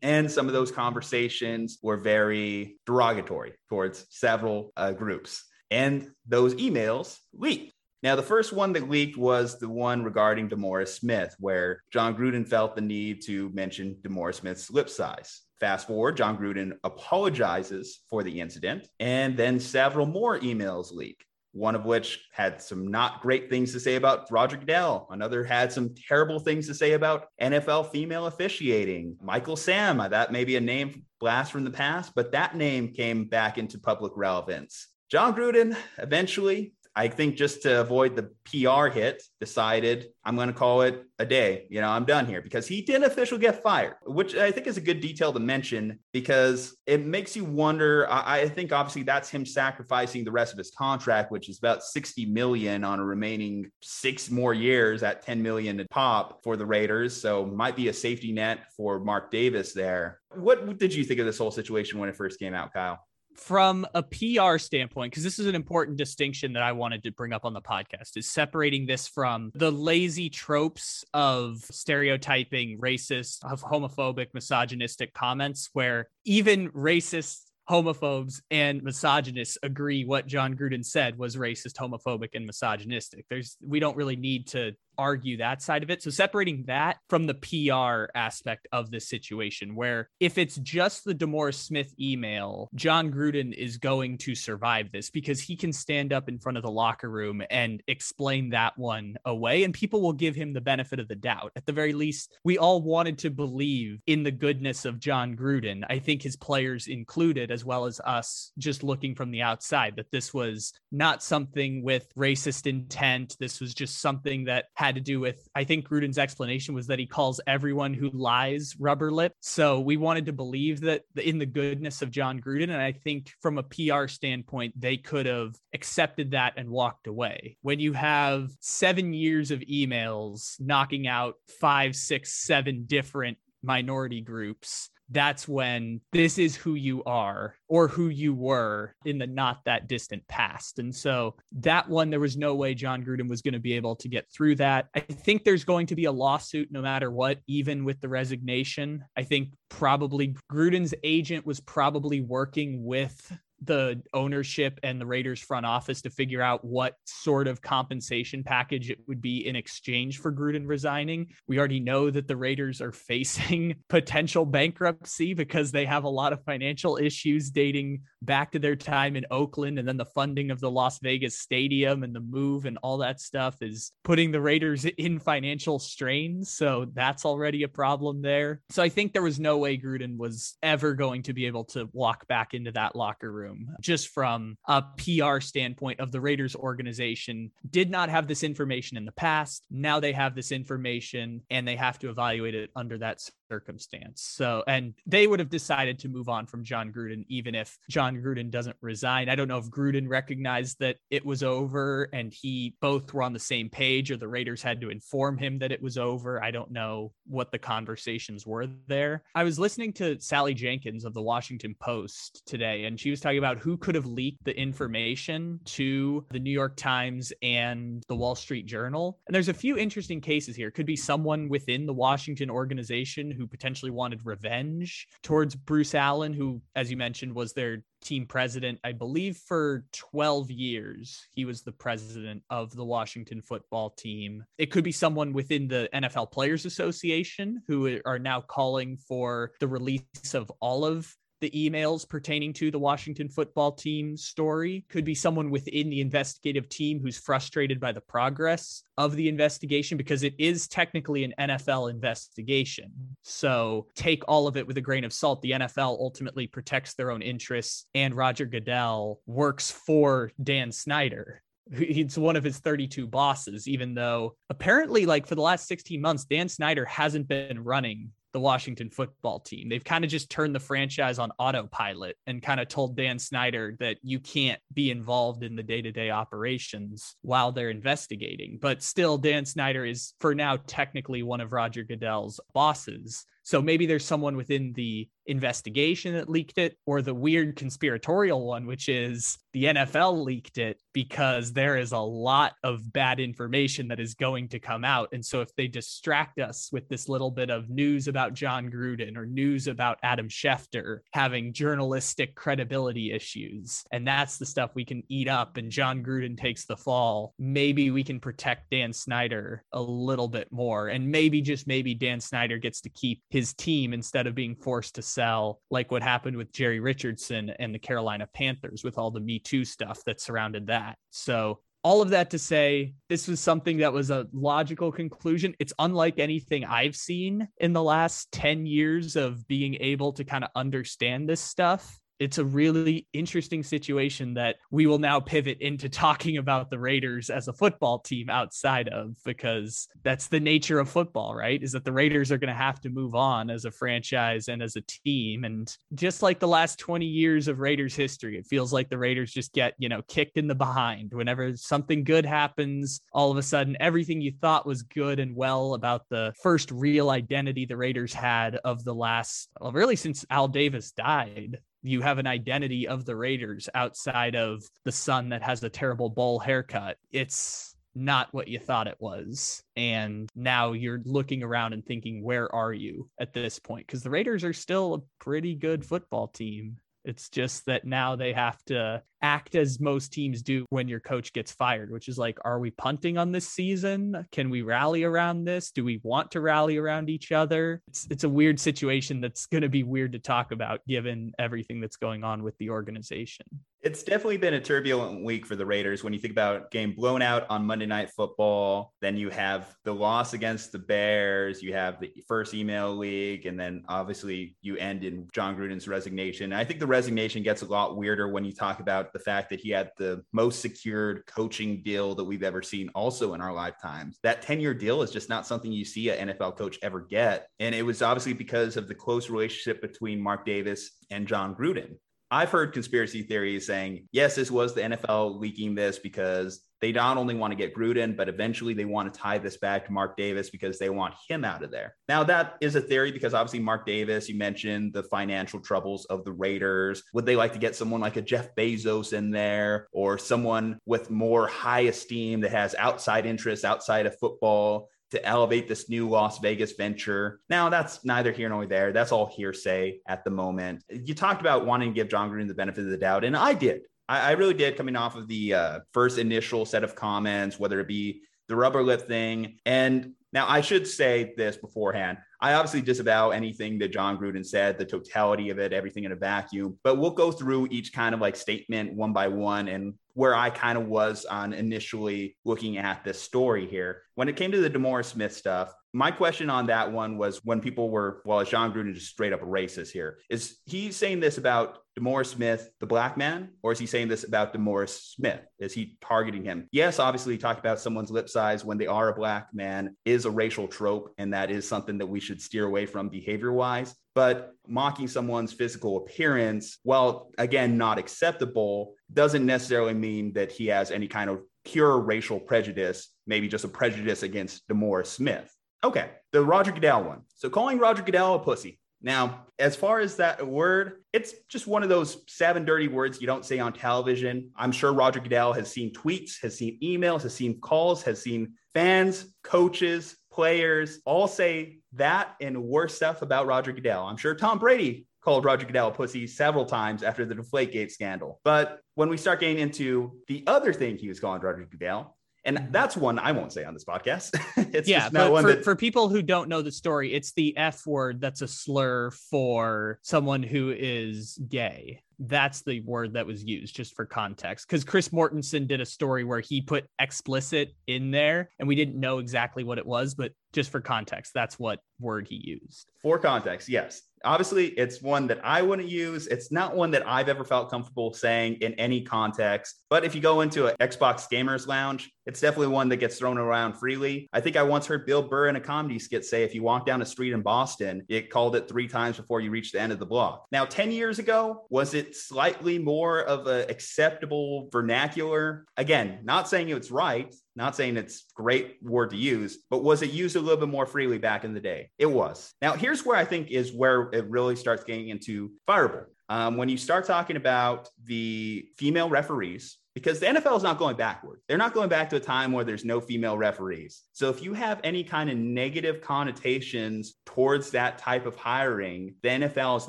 And some of those conversations were very derogatory towards several uh, groups. And those emails leaked. Now, the first one that leaked was the one regarding DeMaurice Smith, where Jon Gruden felt the need to mention DeMaurice Smith's lip size. Fast forward, Jon Gruden apologizes for the incident, and then several more emails leak one of which had some not great things to say about Roger Goodell. Another had some terrible things to say about NFL female officiating. Michael Sam, uh, that may be a name blast from the past, but that name came back into public relevance. Jon Gruden eventually I think just to avoid the PR hit, decided I'm going to call it a day. You know, I'm done here because he didn't officially get fired, which I think is a good detail to mention because it makes you wonder. I, I think obviously that's him sacrificing the rest of his contract, which is about 60 million on a remaining six more years at 10 million a pop for the Raiders. So might be a safety net for Mark Davis there. What did you think of this whole situation when it first came out, Kyle? From a PR standpoint, because this is an important distinction that I wanted to bring up on the podcast, is separating this from the lazy tropes of stereotyping racist, of homophobic, misogynistic comments, where even racist homophobes and misogynists agree what Jon Gruden said was racist, homophobic, and misogynistic. There's we don't really need to argue that side of it. So separating that from the PR aspect of this situation, where if it's just the DeMaurice Smith email, Jon Gruden is going to survive this because he can stand up in front of the locker room and explain that one away, and people will give him the benefit of the doubt. At the very least, we all wanted to believe in the goodness of Jon Gruden. I think his players included, as well as us just looking from the outside, that this was not something with racist intent. This was just something that had to do with, I think Gruden's explanation was that he calls everyone who lies rubber lip. So we wanted to believe that in the goodness of Jon Gruden. And I think from a PR standpoint, they could have accepted that and walked away. When you have seven years of emails knocking out five, six, seven different minority groups that's when this is who you are or who you were in the not that distant past. And so that one, there was no way Jon Gruden was going to be able to get through that. I think there's going to be a lawsuit no matter what, even with the resignation. I think probably Gruden's agent was probably working with the ownership and the Raiders front office to figure out what sort of compensation package it would be in exchange for Gruden resigning. We already know that the Raiders are facing potential bankruptcy because they have a lot of financial issues dating back to their time in Oakland and then the funding of the Las Vegas stadium and the move and all that stuff is putting the Raiders in financial strains. So that's already a problem there. So I think there was no way Gruden was ever going to be able to walk back into that locker room room, just from a PR standpoint of the Raiders organization, did not have this information in the past. Now they have this information and they have to evaluate it under that circumstance. So, and they would have decided to move on from Jon Gruden, even if Jon Gruden doesn't resign. I don't know if Gruden recognized that it was over and he both were on the same page or the Raiders had to inform him that it was over. I don't know what the conversations were there. I was listening to Sally Jenkins of the Washington Post today, and she was talking about who could have leaked the information to the New York Times and the Wall Street Journal. And there's a few interesting cases here. Could be someone within the Washington organization who potentially wanted revenge towards Bruce Allen, who, as you mentioned, was their team president, I believe, for 12 years. He was the president of the Washington football team. It could be someone within the NFL Players Association who are now calling for the release of all of the emails pertaining to the Washington football team story. Could be someone within the investigative team who's frustrated by the progress of the investigation because it is technically an NFL investigation. So take all of it with a grain of salt. The NFL ultimately protects their own interests, and Roger Goodell works for Dan Snyder he's one of his 32 bosses even though apparently like for the last 16 months dan snyder hasn't been running the Washington football team. They've kind of just turned the franchise on autopilot and kind of told Dan Snyder that you can't be involved in the day to day operations while they're investigating. But still, Dan Snyder is for now technically one of Roger Goodell's bosses. So maybe there's someone within the investigation that leaked it, or the weird conspiratorial one, which is the NFL leaked it because there is a lot of bad information that is going to come out. And so if they distract us with this little bit of news about Jon Gruden or news about Adam Schefter having journalistic credibility issues, and that's the stuff we can eat up, and Jon Gruden takes the fall, maybe we can protect Dan Snyder a little bit more. And maybe, just maybe, Dan Snyder gets to keep his team instead of being forced to sell, like what happened with Jerry Richardson and the Carolina Panthers with all the Me Too stuff that surrounded that. So all of that to say, this was something that was a logical conclusion. It's unlike anything I've seen in the last 10 years of being able to kind of understand this stuff it's a really interesting situation that we will now pivot into talking about the Raiders as a football team outside of because that's the nature of football, right? Is that the Raiders are going to have to move on as a franchise and as a team. And just like the last 20 years of Raiders history, it feels like the Raiders just get, you know, kicked in the behind. Whenever something good happens, all of a sudden, everything you thought was good and well about the first real identity the Raiders had of the last, well, really since Al Davis died, you have an identity of the Raiders outside of the son that has a terrible bowl haircut. It's not what you thought it was. And now you're looking around and thinking, where are you at this point? Because the Raiders are still a pretty good football team. It's just that now they have to act as most teams do when your coach gets fired, which is like, are we punting on this season? Can we rally around this? Do we want to rally around each other? It's, it's a weird situation that's going to be weird to talk about given everything that's going on with the organization. It's definitely been a turbulent week for the Raiders when you think about game blown out on Monday Night Football. Then you have the loss against the Bears. You have the first email leak. And then obviously you end in Jon Gruden's resignation. I think the resignation gets a lot weirder when you talk about the fact that he had the most secured coaching deal that we've ever seen also in our lifetimes. That 10 year deal is just not something you see an NFL coach ever get. And it was obviously because of the close relationship between Mark Davis and Jon Gruden. I've heard conspiracy theories saying, yes, this was the NFL leaking this because they not only want to get Gruden, but eventually they want to tie this back to Mark Davis because they want him out of there. Now, that is a theory because obviously Mark Davis, you mentioned the financial troubles of the Raiders. Would they like to get someone like a Jeff Bezos in there or someone with more high esteem that has outside interests outside of football? To elevate this new Las Vegas venture. Now, that's neither here nor there. That's all hearsay at the moment. You talked about wanting to give Jon Gruden the benefit of the doubt, and I did. I, I really did coming off of the uh, first initial set of comments, whether it be the rubber lip thing. And now I should say this beforehand. I obviously disavow anything that Jon Gruden said, the totality of it, everything in a vacuum, but we'll go through each kind of like statement one by one and where I kind of was on initially looking at this story here. When it came to the DeMaurice Smith stuff, my question on that one was when people were, well, is Jon Gruden just straight up racist here? Is he saying this about DeMaurice Smith, the black man, or is he saying this about DeMaurice Smith? Is he targeting him? Yes, obviously, talk about someone's lip size when they are a black man is a racial trope, and that is something that we should steer away from behavior wise. But mocking someone's physical appearance, while again not acceptable, doesn't necessarily mean that he has any kind of pure racial prejudice, maybe just a prejudice against DeMaurice Smith. Okay, the Roger Goodell one. So calling Roger Goodell a pussy. Now, as far as that word, it's just one of those seven dirty words you don't say on television. I'm sure Roger Goodell has seen tweets, has seen emails, has seen calls, has seen fans, coaches, players all say that and worse stuff about Roger Goodell. I'm sure Tom Brady called Roger Goodell a pussy several times after the Deflategate scandal. But when we start getting into the other thing he was calling Roger Goodell, and mm-hmm. that's one I won't say on this podcast. it's yeah, but for, that... for people who don't know the story, it's the F word that's a slur for someone who is gay That's the word that was used just for context. Because Chris Mortensen did a story where he put explicit in there and we didn't know exactly what it was, but just for context, that's what word he used. For context, yes. Obviously, it's one that I wouldn't use. It's not one that I've ever felt comfortable saying in any context. But if you go into an Xbox Gamers Lounge, it's definitely one that gets thrown around freely. I think I once heard Bill Burr in a comedy skit say if you walk down a street in Boston, it called it three times before you reach the end of the block. Now, 10 years ago, was it slightly more of an acceptable vernacular? Again, not saying it's right, not saying it's great word to use, but was it used a little bit more freely back in the day? It was. Now, here's where I think is where it really starts getting into fireable. Um, when you start talking about the female referees, because the NFL is not going backward. They're not going back to a time where there's no female referees. So if you have any kind of negative connotations towards that type of hiring, the NFL is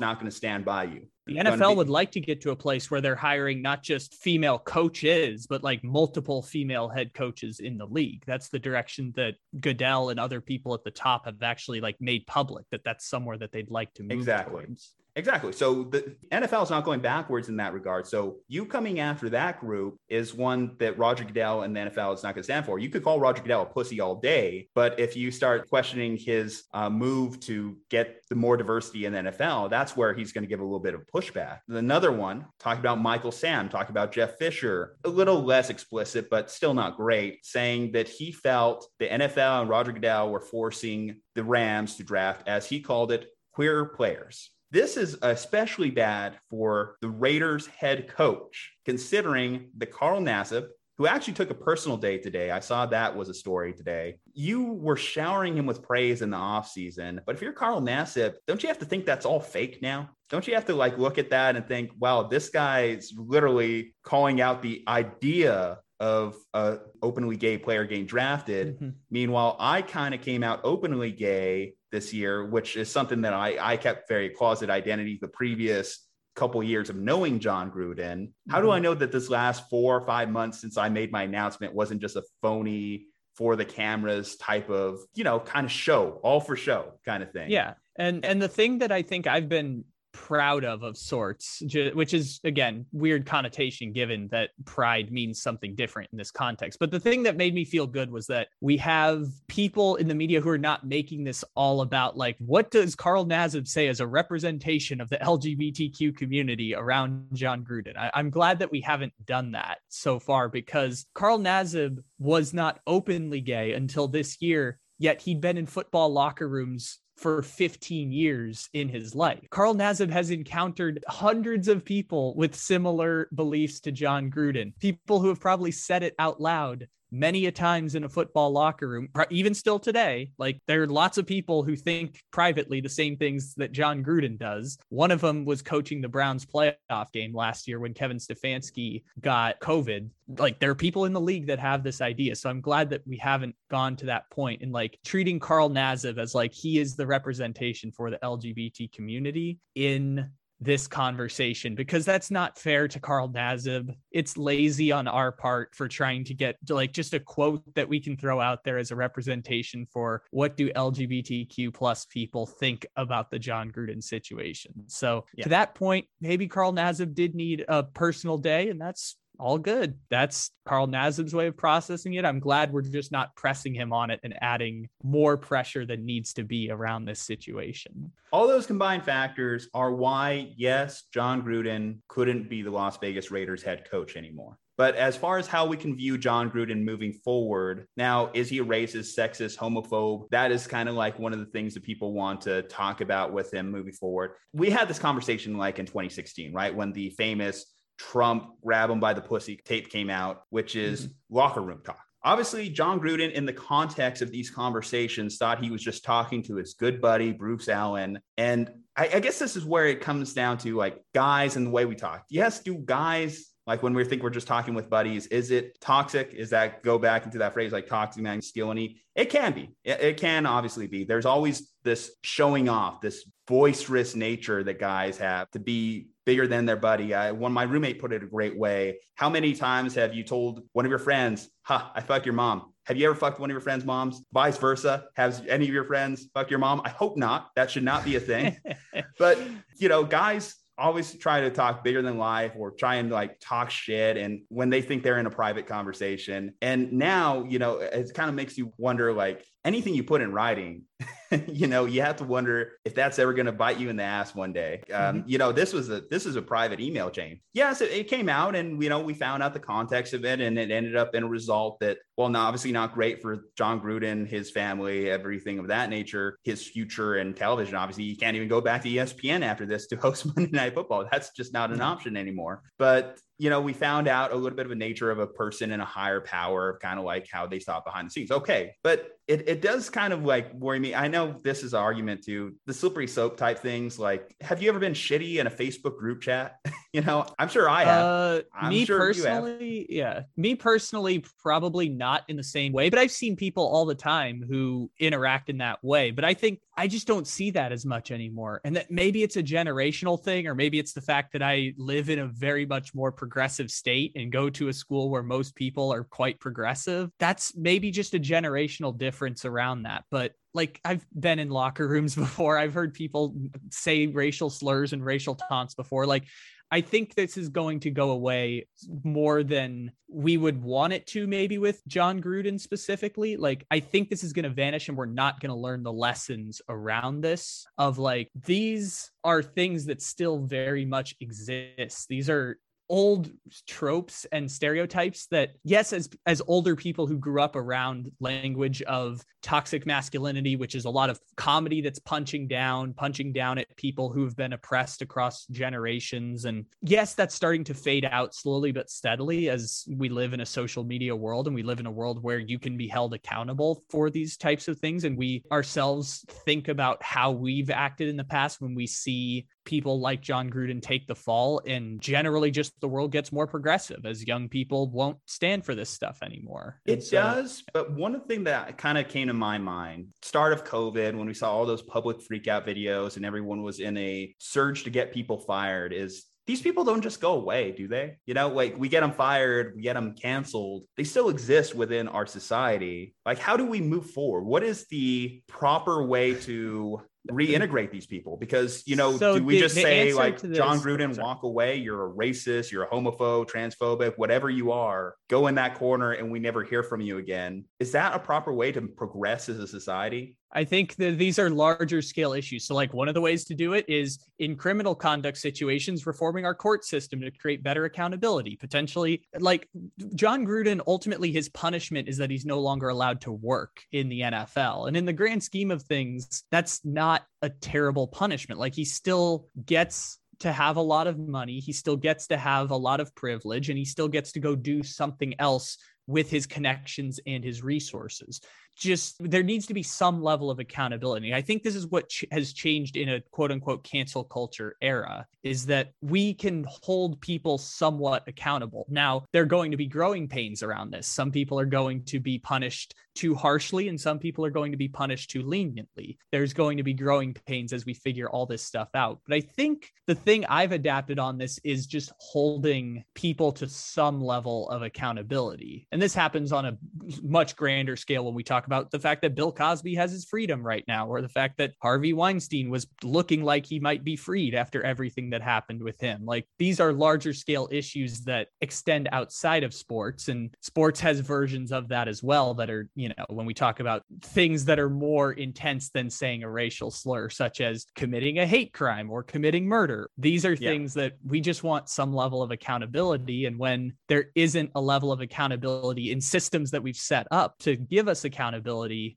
not going to stand by you. The NFL be- would like to get to a place where they're hiring not just female coaches, but like multiple female head coaches in the league. That's the direction that Goodell and other people at the top have actually like made public that that's somewhere that they'd like to move exactly. towards. Exactly. So the NFL is not going backwards in that regard. So you coming after that group is one that Roger Goodell and the NFL is not going to stand for. You could call Roger Goodell a pussy all day, but if you start questioning his uh, move to get the more diversity in the NFL, that's where he's going to give a little bit of pushback. Another one, talk about Michael Sam, talk about Jeff Fisher, a little less explicit, but still not great, saying that he felt the NFL and Roger Goodell were forcing the Rams to draft, as he called it, queer players. This is especially bad for the Raiders head coach, considering the Carl Nassib, who actually took a personal day today. I saw that was a story today. You were showering him with praise in the offseason. But if you're Carl Nassib, don't you have to think that's all fake now? Don't you have to like look at that and think, wow, this guy's literally calling out the idea of a openly gay player getting drafted. Mm-hmm. Meanwhile, I kind of came out openly gay this year, which is something that I, I kept very closet identity the previous couple years of knowing Jon Gruden. How do I mm-hmm. know that this last four or five months since I made my announcement wasn't just a phony for the cameras type of, you know, kind of show, all for show kind of thing? Yeah. And and the thing that I think I've been proud of of sorts which is again weird connotation given that pride means something different in this context. But the thing that made me feel good was that we have people in the media who are not making this all about like what does Carl Nassib say as a representation of the LGBTQ community around Jon Gruden? I, I'm glad that we haven't done that so far because Carl Nassib was not openly gay until this year yet he'd been in football locker rooms for 15 years in his life. Carl Nassib has encountered hundreds of people with similar beliefs to Jon Gruden, people who have probably said it out loud many a times in a football locker room, even still today. Like there are lots of people who think privately the same things that Jon Gruden does. One of them was coaching the Browns playoff game last year when Kevin Stefanski got COVID. Like there are people in the league that have this idea. So I'm glad that we haven't gone to that point and like treating Carl Nassib as like he is the representation for the LGBT community in this conversation because that's not fair to Carl Nassib. It's lazy on our part for trying to get like just a quote that we can throw out there as a representation for what do LGBTQ plus people think about the Jon Gruden situation. So yeah. to that point, maybe Carl Nassib did need a personal day, and that's all good. That's Carl Nassib's way of processing it. I'm glad we're just not pressing him on it and adding more pressure than needs to be around this situation. All those combined factors are why, yes, Jon Gruden couldn't be the Las Vegas Raiders head coach anymore. But as far as how we can view Jon Gruden moving forward, now, is he a racist, sexist, homophobe? That is kind of like one of the things that people want to talk about with him moving forward. We had this conversation like in 2016, right? When the famous Trump grab him by the pussy tape came out, which is mm-hmm. locker room talk. Obviously, Jon Gruden, in the context of these conversations, thought he was just talking to his good buddy, Bruce Allen. And I, I guess this is where it comes down to like guys and the way we talk. Yes, do guys like when we think we're just talking with buddies, is it toxic? Is that go back into that phrase like toxic masculinity? It can be. It, it, can obviously be. There's always this showing off, this boisterous nature that guys have to be bigger than their buddy. I, one my roommate put it a great way. How many times have you told one of your friends, "Ha, I fucked your mom"? Have you ever fucked one of your friends' moms? Vice versa. Has any of your friends fucked your mom? I hope not. That should not be a thing. but you know, guys always try to talk bigger than life or try and like talk shit. And when they think they're in a private conversation. And now, you know, it kind of makes you wonder like anything you put in writing, you know, you have to wonder if that's ever going to bite you in the ass one day. Um, mm-hmm. You know, this was a this is a private email chain. Yes, it, it, came out, and you know, we found out the context of it, and it ended up in a result that, well, not, obviously not great for Jon Gruden, his family, everything of that nature, his future in television. Obviously, he can't even go back to ESPN after this to host Monday Night Football. That's just not an mm-hmm. option anymore. But you know, we found out a little bit of a nature of a person and a higher power, of kind of like how they thought behind the scenes. Okay. But it, it does kind of like worry me. I know this is an argument to the slippery soap type things. Like, have you ever been shitty in a Facebook group chat? you know, I'm sure I have. Uh, me sure personally, yeah. Me personally, probably not in the same way, but I've seen people all the time who interact in that way. But I think I just don't see that as much anymore. And that maybe it's a generational thing, or maybe it's the fact that I live in a very much more progressive state and go to a school where most people are quite progressive. That's maybe just a generational difference around that. But like I've been in locker rooms before. I've heard people say racial slurs and racial taunts before. Like I think this is going to go away more than we would want it to, maybe with Jon Gruden specifically. Like, I think this is going to vanish and we're not going to learn the lessons around this of like, these are things that still very much exist. These are old tropes and stereotypes that yes as as older people who grew up around language of toxic masculinity which is a lot of comedy that's punching down punching down at people who've been oppressed across generations. And yes that's starting to fade out slowly but steadily as we live in a social media world and we live in a world where you can be held accountable for these types of things. And we ourselves think about how we've acted in the past when we see people like Jon Gruden take the fall and generally just the world gets more progressive as young people won't stand for this stuff anymore. It so, does, but one thing that kind of came to my mind, start of COVID when we saw all those public freak out videos and everyone was in a surge to get people fired is these people don't just go away, do they? You know, like we get them fired, we get them canceled. They still exist within our society. Like, how do we move forward? What is the proper way to reintegrate these people because you know so do we the, just the say like jon gruden walk away you're a racist you're a homophobe transphobic whatever you are go in that corner and we never hear from you again is that a proper way to progress as a society I think that these are larger scale issues. So, like, one of the ways to do it is in criminal conduct situations, reforming our court system to create better accountability. Potentially, like Jon Gruden, ultimately, his punishment is that he's no longer allowed to work in the NFL. And in the grand scheme of things, that's not a terrible punishment. Like, he still gets to have a lot of money, he still gets to have a lot of privilege, and he still gets to go do something else with his connections and his resources just there needs to be some level of accountability. I think this is what ch- has changed in a quote unquote cancel culture era is that we can hold people somewhat accountable. Now, there are going to be growing pains around this. Some people are going to be punished too harshly and some people are going to be punished too leniently. There's going to be growing pains as we figure all this stuff out. But I think the thing I've adapted on this is just holding people to some level of accountability. And this happens on a much grander scale when we talk about the fact that Bill Cosby has his freedom right now, or the fact that Harvey Weinstein was looking like he might be freed after everything that happened with him. Like these are larger scale issues that extend outside of sports, and sports has versions of that as well that are, you know, when we talk about things that are more intense than saying a racial slur, such as committing a hate crime or committing murder. These are things yeah. that we just want some level of accountability. And when there isn't a level of accountability in systems that we've set up to give us accountability,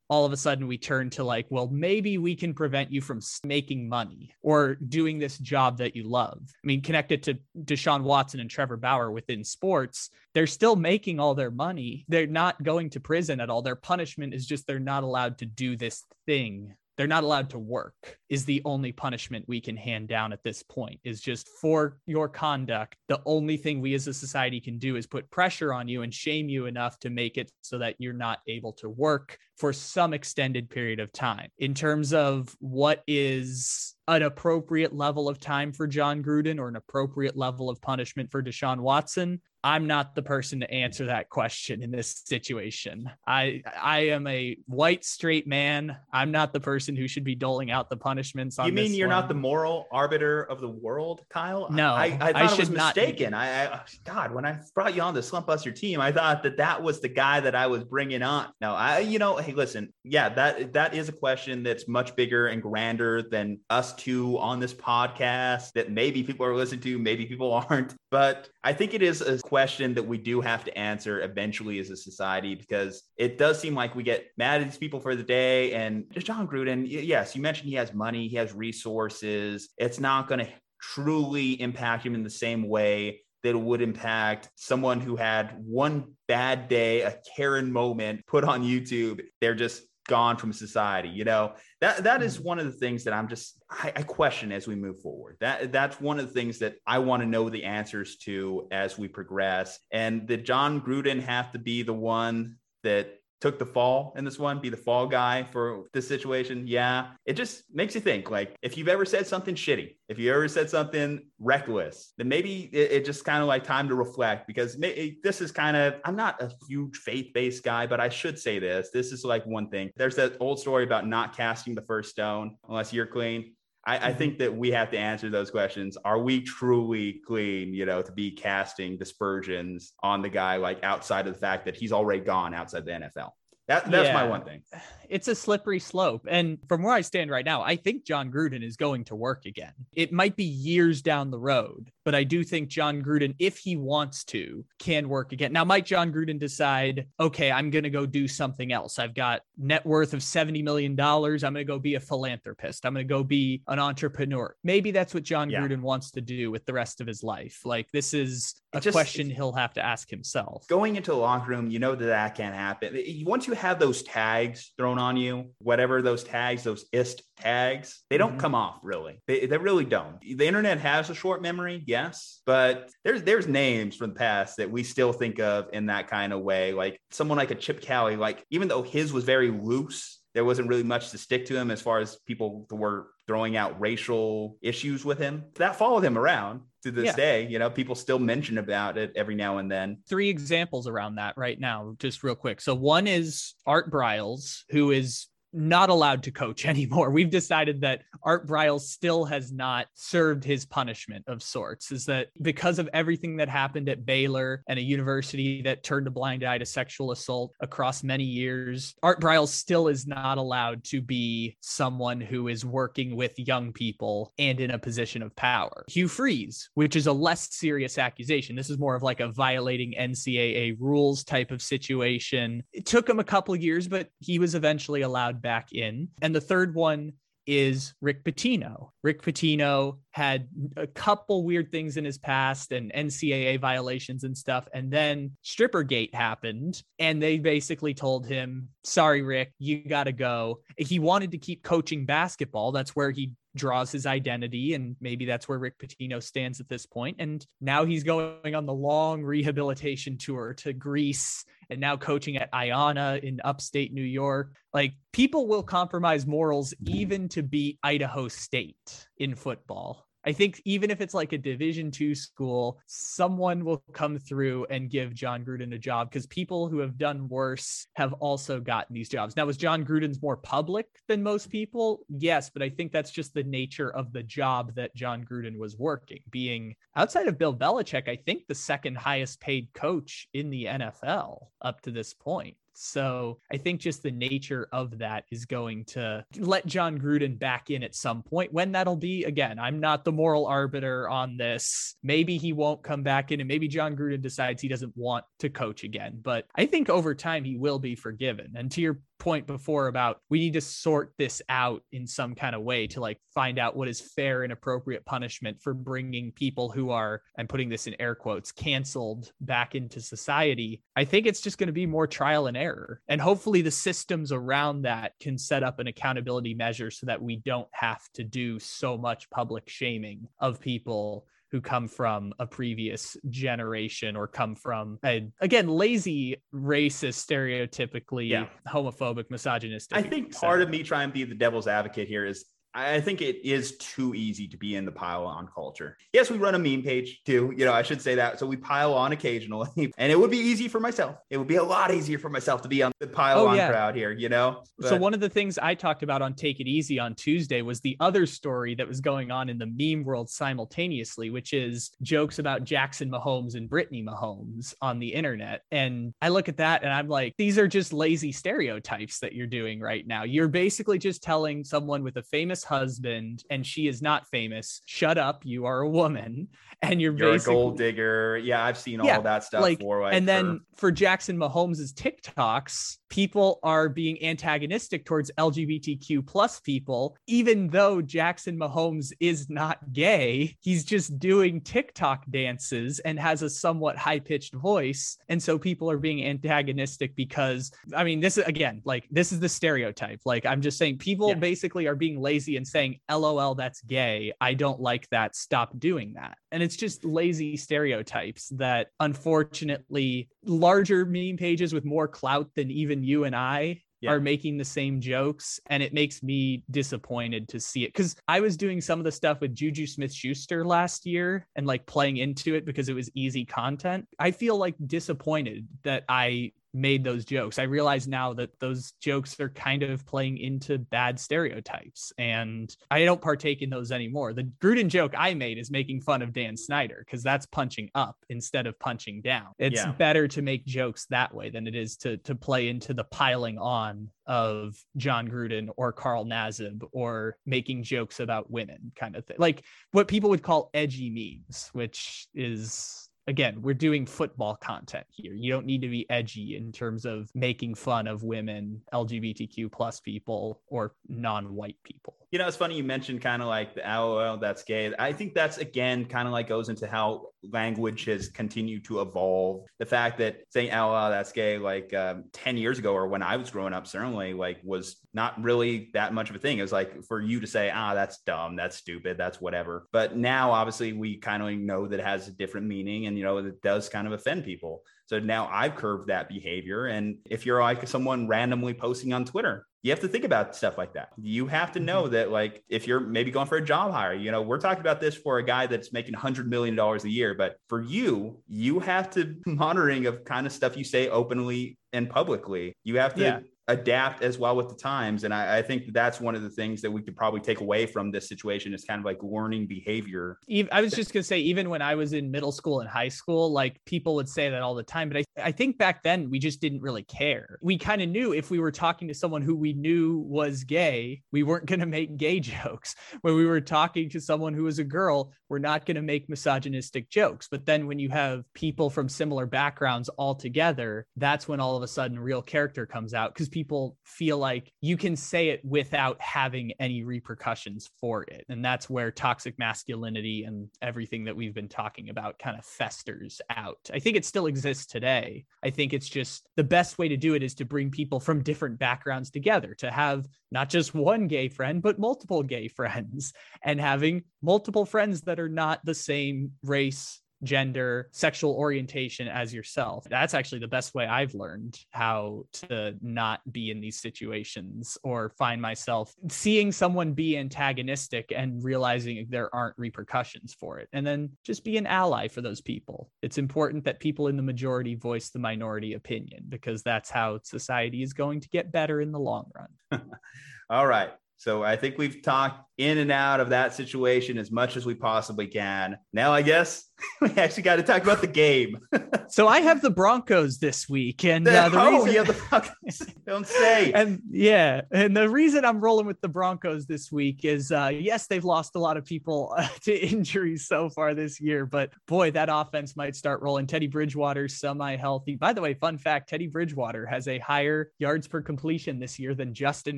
all of a sudden we turn to like, well, maybe we can prevent you from making money or doing this job that you love. I mean, connected to Deshaun Watson and Trevor Bauer within sports, they're still making all their money. They're not going to prison at all. Their punishment is just they're not allowed to do this thing they're not allowed to work is the only punishment we can hand down at this point is just for your conduct. The only thing we as a society can do is put pressure on you and shame you enough to make it so that you're not able to work for some extended period of time. In terms of what is an appropriate level of time for Jon Gruden or an appropriate level of punishment for Deshaun Watson, I'm not the person to answer that question in this situation. I I am a white straight man. I'm not the person who should be doling out the punishments. you mean you're one. not the moral arbiter of the world, Kyle? No, I, I, I thought I was mistaken. Not... I, I, God, when I brought you on the Slumpbuster team, I thought that that was the guy that I was bringing on. No, I, you know, hey, listen, yeah, that that is a question that's much bigger and grander than us two on this podcast. That maybe people are listening to, maybe people aren't, but I think it is a question that we do have to answer eventually as a society because it does seem like we get mad at these people for the day. And Jon Gruden, yes, you mentioned he has money, he has resources. It's not going to truly impact him in the same way that would impact someone who had one bad day, a Karen moment put on YouTube. They're just gone from society you know that that is one of the things that i'm just I, I, question as we move forward that that's one of the things that i want to know the answers to as we progress and did jon gruden have to be the one that took the fall in this one, be the fall guy for this situation. Yeah, it just makes you think like if you've ever said something shitty, if you ever said something reckless, then maybe it, it just kind of like time to reflect because may, this is kind of, I'm not a huge faith based guy, but I should say this. This is like one thing. There's that old story about not casting the first stone unless you're clean. I, I, mm-hmm. think that we have to answer those questions. Are we truly clean, you know, to be casting dispersions on the guy like outside of the fact that he's already gone outside the NFL? That, that's yeah. my one thing. It's a slippery slope. And from where I stand right now, I think Jon Gruden is going to work again. It might be years down the road, but I do think Jon Gruden, if he wants to, can work again. Now, might Jon Gruden decide, okay, I'm going to go do something else? I've got net worth of $70 million. I'm going to go be a philanthropist. I'm going to go be an entrepreneur. Maybe that's what Jon yeah. Gruden wants to do with the rest of his life. Like, this is a just, question he'll have to ask himself. Going into the locker room, you know that that can't happen. Once you have those tags thrown on you, whatever those tags, those ist tags, they don't mm-hmm. come off really. They, they really don't. The internet has a short memory, yes, but there's there's names from the past that we still think of in that kind of way. Like someone like a Chip Kelly, like even though his was very loose, there wasn't really much to stick to him as far as people were throwing out racial issues with him. That followed him around to this yeah. day. You know, people still mention about it every now and then. Three examples around that right now, just real quick. So one is Art Briles, who is not allowed to coach anymore. We've decided that Art Briles still has not served his punishment of sorts. Is that because of everything that happened at Baylor and a university that turned a blind eye to sexual assault across many years, Art Briles still is not allowed to be someone who is working with young people and in a position of power. Hugh Freeze, which is a less serious accusation. This is more of like a violating NCAA rules type of situation. It took him a couple years, but he was eventually allowed back in. And the third one is Rick Pitino. Rick Pitino had a couple weird things in his past and NCAA violations and stuff. And then Strippergate happened, and they basically told him, Sorry, Rick, you got to go. He wanted to keep coaching basketball. That's where he draws his identity. And maybe that's where Rick Pitino stands at this point. And now he's going on the long rehabilitation tour to Greece and now coaching at Iona in upstate New York. Like people will compromise morals even to beat Idaho State in football. I think even if it's like a division two school, someone will come through and give Jon Gruden a job because people who have done worse have also gotten these jobs. Now, was Jon Gruden's more public than most people? Yes, but I think that's just the nature of the job that Jon Gruden was working, being outside of Bill Belichick, I think the second highest paid coach in the NFL up to this point. So I think just the nature of that is going to let Jon Gruden back in at some point. When that'll be, again, I'm not the moral arbiter on this. Maybe he won't come back in, and maybe Jon Gruden decides he doesn't want to coach again. But I think over time he will be forgiven. And to your point before about we need to sort this out in some kind of way to like find out what is fair and appropriate punishment for bringing people who are i'm putting this in air quotes canceled back into society. I think it's just going to be more trial and error. And hopefully the systems around that can set up an accountability measure so that we don't have to do so much public shaming of people who come from a previous generation or come from a again lazy racist stereotypically yeah. homophobic misogynistic i think part of me trying to be the devil's advocate here is I think it is too easy to be in the pile on culture. Yes, we run a meme page too. You know, I should say that. So we pile on occasionally, and it would be easy for myself. It would be a lot easier for myself to be on the pile oh, on yeah. crowd here. You know. But... so one of the things I talked about on Take It Easy on Tuesday was the other story that was going on in the meme world simultaneously, which is jokes about Jackson Mahomes and Brittany Mahomes on the internet. And I look at that and I'm like, these are just lazy stereotypes that you're doing right now. You're basically just telling someone with a famous husband and she is not famous. Shut up, you are a woman, and you're, you're a gold digger. Yeah, I've seen yeah, all that stuff. Like, for, like, and then for Jackson Mahomes' TikToks, people are being antagonistic towards LGBTQ plus people, even though Jackson Mahomes is not gay. He's just doing TikTok dances and has a somewhat high pitched voice. And so people are being antagonistic because, I mean, this is again, like, this is the stereotype. Like, I'm just saying people yeah. basically are being lazy and saying, LOL, that's gay. I don't like that. Stop doing that. And it's just lazy stereotypes that unfortunately larger meme pages with more clout than even you and I yeah. are making the same jokes and it makes me disappointed to see it because i was doing some of the stuff with juju smith schuster last year and like playing into it because it was easy content i feel like disappointed that i made those jokes. I realize now that those jokes are kind of playing into bad stereotypes and I don't partake in those anymore. The Gruden joke I made is making fun of Dan Snyder because that's punching up instead of punching down. It's yeah. better to make jokes that way than it is to to play into the piling on of Jon Gruden or Carl Nassib or making jokes about women kind of thing. Like what people would call edgy memes, which is again, we're doing football content here. You don't need to be edgy in terms of making fun of women, LGBTQ plus people, or non-white people. You know, it's funny you mentioned kind of like the LOL that's gay. I think that's again kind of like goes into how language has continued to evolve. The fact that saying LOL that's gay like um, 10 years ago or when I was growing up, certainly like was not really that much of a thing. It was like for you to say, ah, that's dumb, that's stupid, that's whatever. But now obviously we kind of know that it has a different meaning and, you know, it does kind of offend people. So now I've curved that behavior. And if you're like someone randomly posting on Twitter, you have to think about stuff like that. You have to know mm-hmm. that, like, if you're maybe going for a job hire, you know, we're talking about this for a guy that's making $100 million a year. But for you, you have to monitoring of kind of stuff you say openly and publicly. You have to yeah adapt as well with the times. And I, I, think that's one of the things that we could probably take away from this situation is kind of like learning behavior. I was just going to say, even when I was in middle school and high school, like people would say that all the time. But I, I think back then we just didn't really care. We kind of knew if we were talking to someone who we knew was gay, we weren't going to make gay jokes. When we were talking to someone who was a girl, we're not going to make misogynistic jokes. But then when you have people from similar backgrounds all together, that's when all of a sudden real character comes out because people feel like you can say it without having any repercussions for it. And that's where toxic masculinity and everything that we've been talking about kind of festers out. I think it still exists today. I think it's just the best way to do it is to bring people from different backgrounds together, to have not just one gay friend, but multiple gay friends, and having multiple friends that are not the same race, gender, sexual orientation as yourself. That's actually the best way I've learned how to not be in these situations or find myself seeing someone be antagonistic and realizing there aren't repercussions for it. And then just be an ally for those people. It's important that people in the majority voice the minority opinion because that's how society is going to get better in the long run. All right. So I think we've talked in and out of that situation as much as we possibly can. Now, I guess we actually got to talk about the game. so I have the Broncos this week, and uh, the oh, reason... yeah, the Broncos. don't say. And yeah, and the reason I'm rolling with the Broncos this week is, uh, yes, they've lost a lot of people uh, to injuries so far this year, but boy, that offense might start rolling. Teddy Bridgewater semi-healthy. By the way, fun fact: Teddy Bridgewater has a higher yards per completion this year than Justin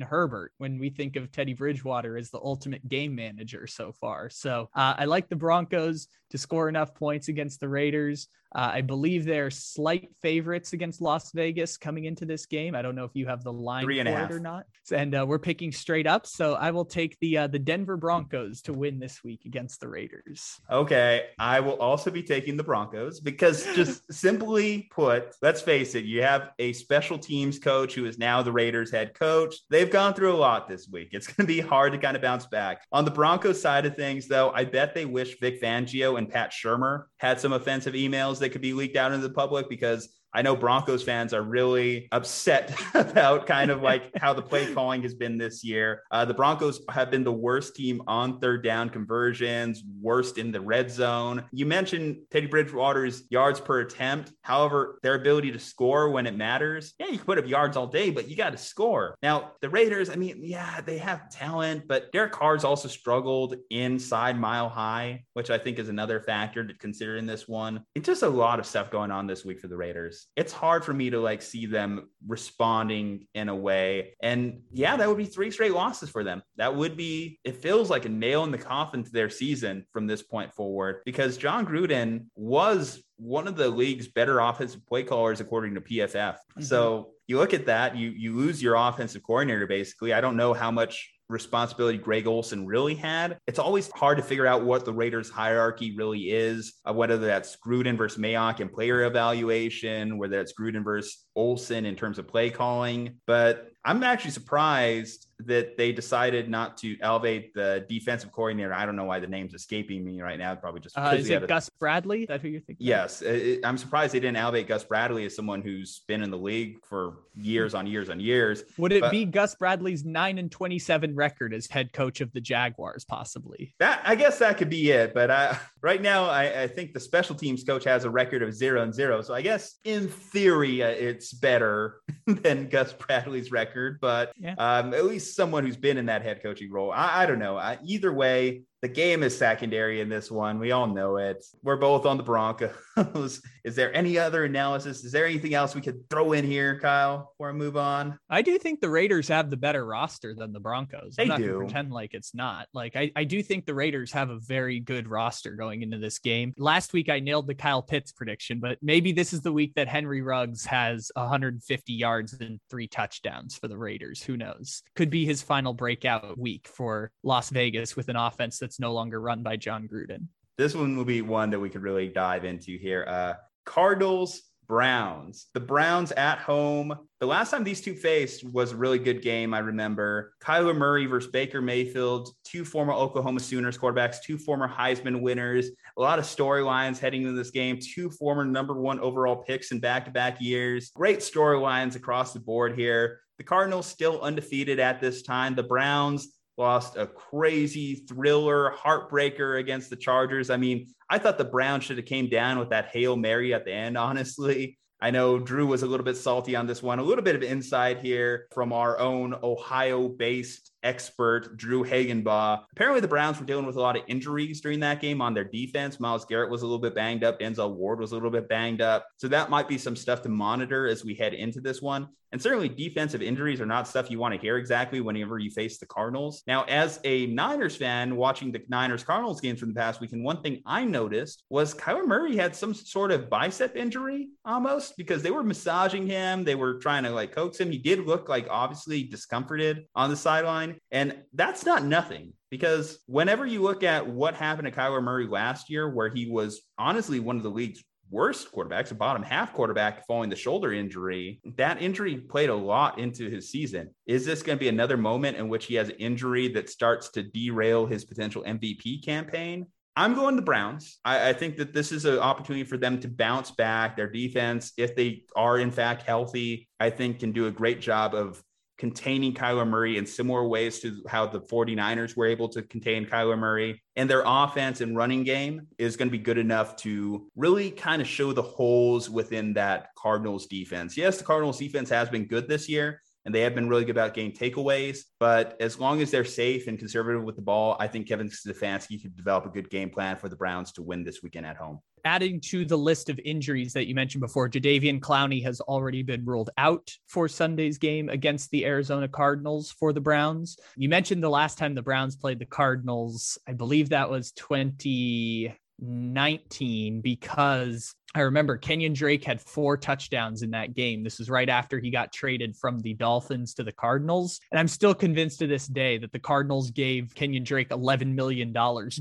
Herbert. When we think of Teddy Bridgewater as the ultimate ultimate game manager so far. So uh, I like the Broncos to score enough points against the Raiders. Uh, I believe they're slight favorites against Las Vegas coming into this game. I don't know if you have the line Three and a it or not. And uh, we're picking straight up. So I will take the uh, the Denver Broncos to win this week against the Raiders. Okay, I will also be taking the Broncos because just simply put, let's face it, you have a special teams coach who is now the Raiders head coach. They've gone through a lot this week. It's going to be hard to kind of bounce back. On the Broncos side of things, though, I bet they wish Vic Fangio and Pat Shurmur had some offensive emails that could be leaked out into the public because I know Broncos fans are really upset about kind of like how the play calling has been this year. Uh, the Broncos have been the worst team on third down conversions, worst in the red zone. You mentioned Teddy Bridgewater's yards per attempt. However, their ability to score when it matters, yeah, you can put up yards all day, but you got to score. Now, the Raiders, I mean, yeah, they have talent, but Derek Carr's also struggled inside mile high, which I think is another factor to consider in this one. It's just a lot of stuff going on this week for the Raiders it's hard for me to like see them responding in a way. And yeah, that would be three straight losses for them. That would be, it feels like a nail in the coffin to their season from this point forward because Jon Gruden was one of the league's better offensive play callers according to PFF. Mm-hmm. So you look at that, you you lose your offensive coordinator basically. I don't know how much responsibility Greg Olson really had. It's always hard to figure out what the Raiders hierarchy really is, uh, whether that's Gruden versus Mayock in player evaluation, whether that's Gruden versus Olson in terms of play calling. But I'm actually surprised that they decided not to elevate the defensive coordinator. I don't know why the name's escaping me right now. Probably just uh, is it Gus Bradley? Is that who you're thinking? Yes, it, I'm surprised they didn't elevate Gus Bradley as someone who's been in the league for years on years on years. Would it but, be Gus Bradley's nine and 27 record as head coach of the Jaguars? Possibly. That I guess that could be it. But I, right now, I, I, think the special teams coach has a record of zero and zero. So I guess in theory, uh, it's better than Gus Bradley's record. But yeah. um, at least someone who's been in that head coaching role. I, I don't know. I, either way, the game is secondary in this one. We all know it. We're both on the Broncos. is there any other analysis? Is there anything else we could throw in here, Kyle, before I move on? I do think the Raiders have the better roster than the Broncos. I'm they do. pretend like it's not. Like I, I do think the Raiders have a very good roster going into this game. Last week I nailed the Kyle Pitts prediction, but maybe this is the week that Henry Ruggs has 150 yards and three touchdowns for the Raiders. Who knows? Could be his final breakout week for Las Vegas with an offense that that's no longer run by Jon Gruden. This one will be one that we could really dive into here. Uh, Cardinals, Browns. The Browns at home. The last time these two faced was a really good game, I remember. Kyler Murray versus Baker Mayfield, two former Oklahoma Sooners quarterbacks, two former Heisman winners, a lot of storylines heading into this game, two former number one overall picks in back to back years. Great storylines across the board here. The Cardinals still undefeated at this time. The Browns lost a crazy thriller heartbreaker against the Chargers. I mean, I thought the Browns should have came down with that Hail Mary at the end, honestly. I know Drew was a little bit salty on this one. A little bit of insight here from our own Ohio based expert, Drew Hagenbaugh. Apparently, the Browns were dealing with a lot of injuries during that game on their defense. Myles Garrett was a little bit banged up. Denzel Ward was a little bit banged up. So that might be some stuff to monitor as we head into this one. And certainly, defensive injuries are not stuff you want to hear exactly whenever you face the Cardinals. Now, as a Niners fan watching the Niners Cardinals games from the past weekend, one thing I noticed was Kyler Murray had some sort of bicep injury almost because they were massaging him. They were trying to like coax him. He did look like obviously discomforted on the sideline. And that's not nothing because whenever you look at what happened to Kyler Murray last year, where he was honestly one of the league's worst quarterbacks, a bottom half quarterback following the shoulder injury. That injury played a lot into his season. Is this going to be another moment in which he has an injury that starts to derail his potential MVP campaign? I'm going the Browns. I, I, think that this is an opportunity for them to bounce back. Their defense, if they are in fact healthy, I think can do a great job of containing Kyler Murray in similar ways to how the 49ers were able to contain Kyler Murray. And their offense and running game is going to be good enough to really kind of show the holes within that Cardinals defense. Yes, the Cardinals defense has been good this year, and they have been really good about getting takeaways. But as long as they're safe and conservative with the ball, I think Kevin Stefanski could develop a good game plan for the Browns to win this weekend at home adding to the list of injuries that you mentioned before, Jadeveon Clowney has already been ruled out for Sunday's game against the Arizona Cardinals for the Browns. You mentioned the last time the Browns played the Cardinals, I believe that was 2019 because I remember Kenyon Drake had four touchdowns in that game. This is right after he got traded from the Dolphins to the Cardinals. And I'm still convinced to this day that the Cardinals gave Kenyon Drake $11 million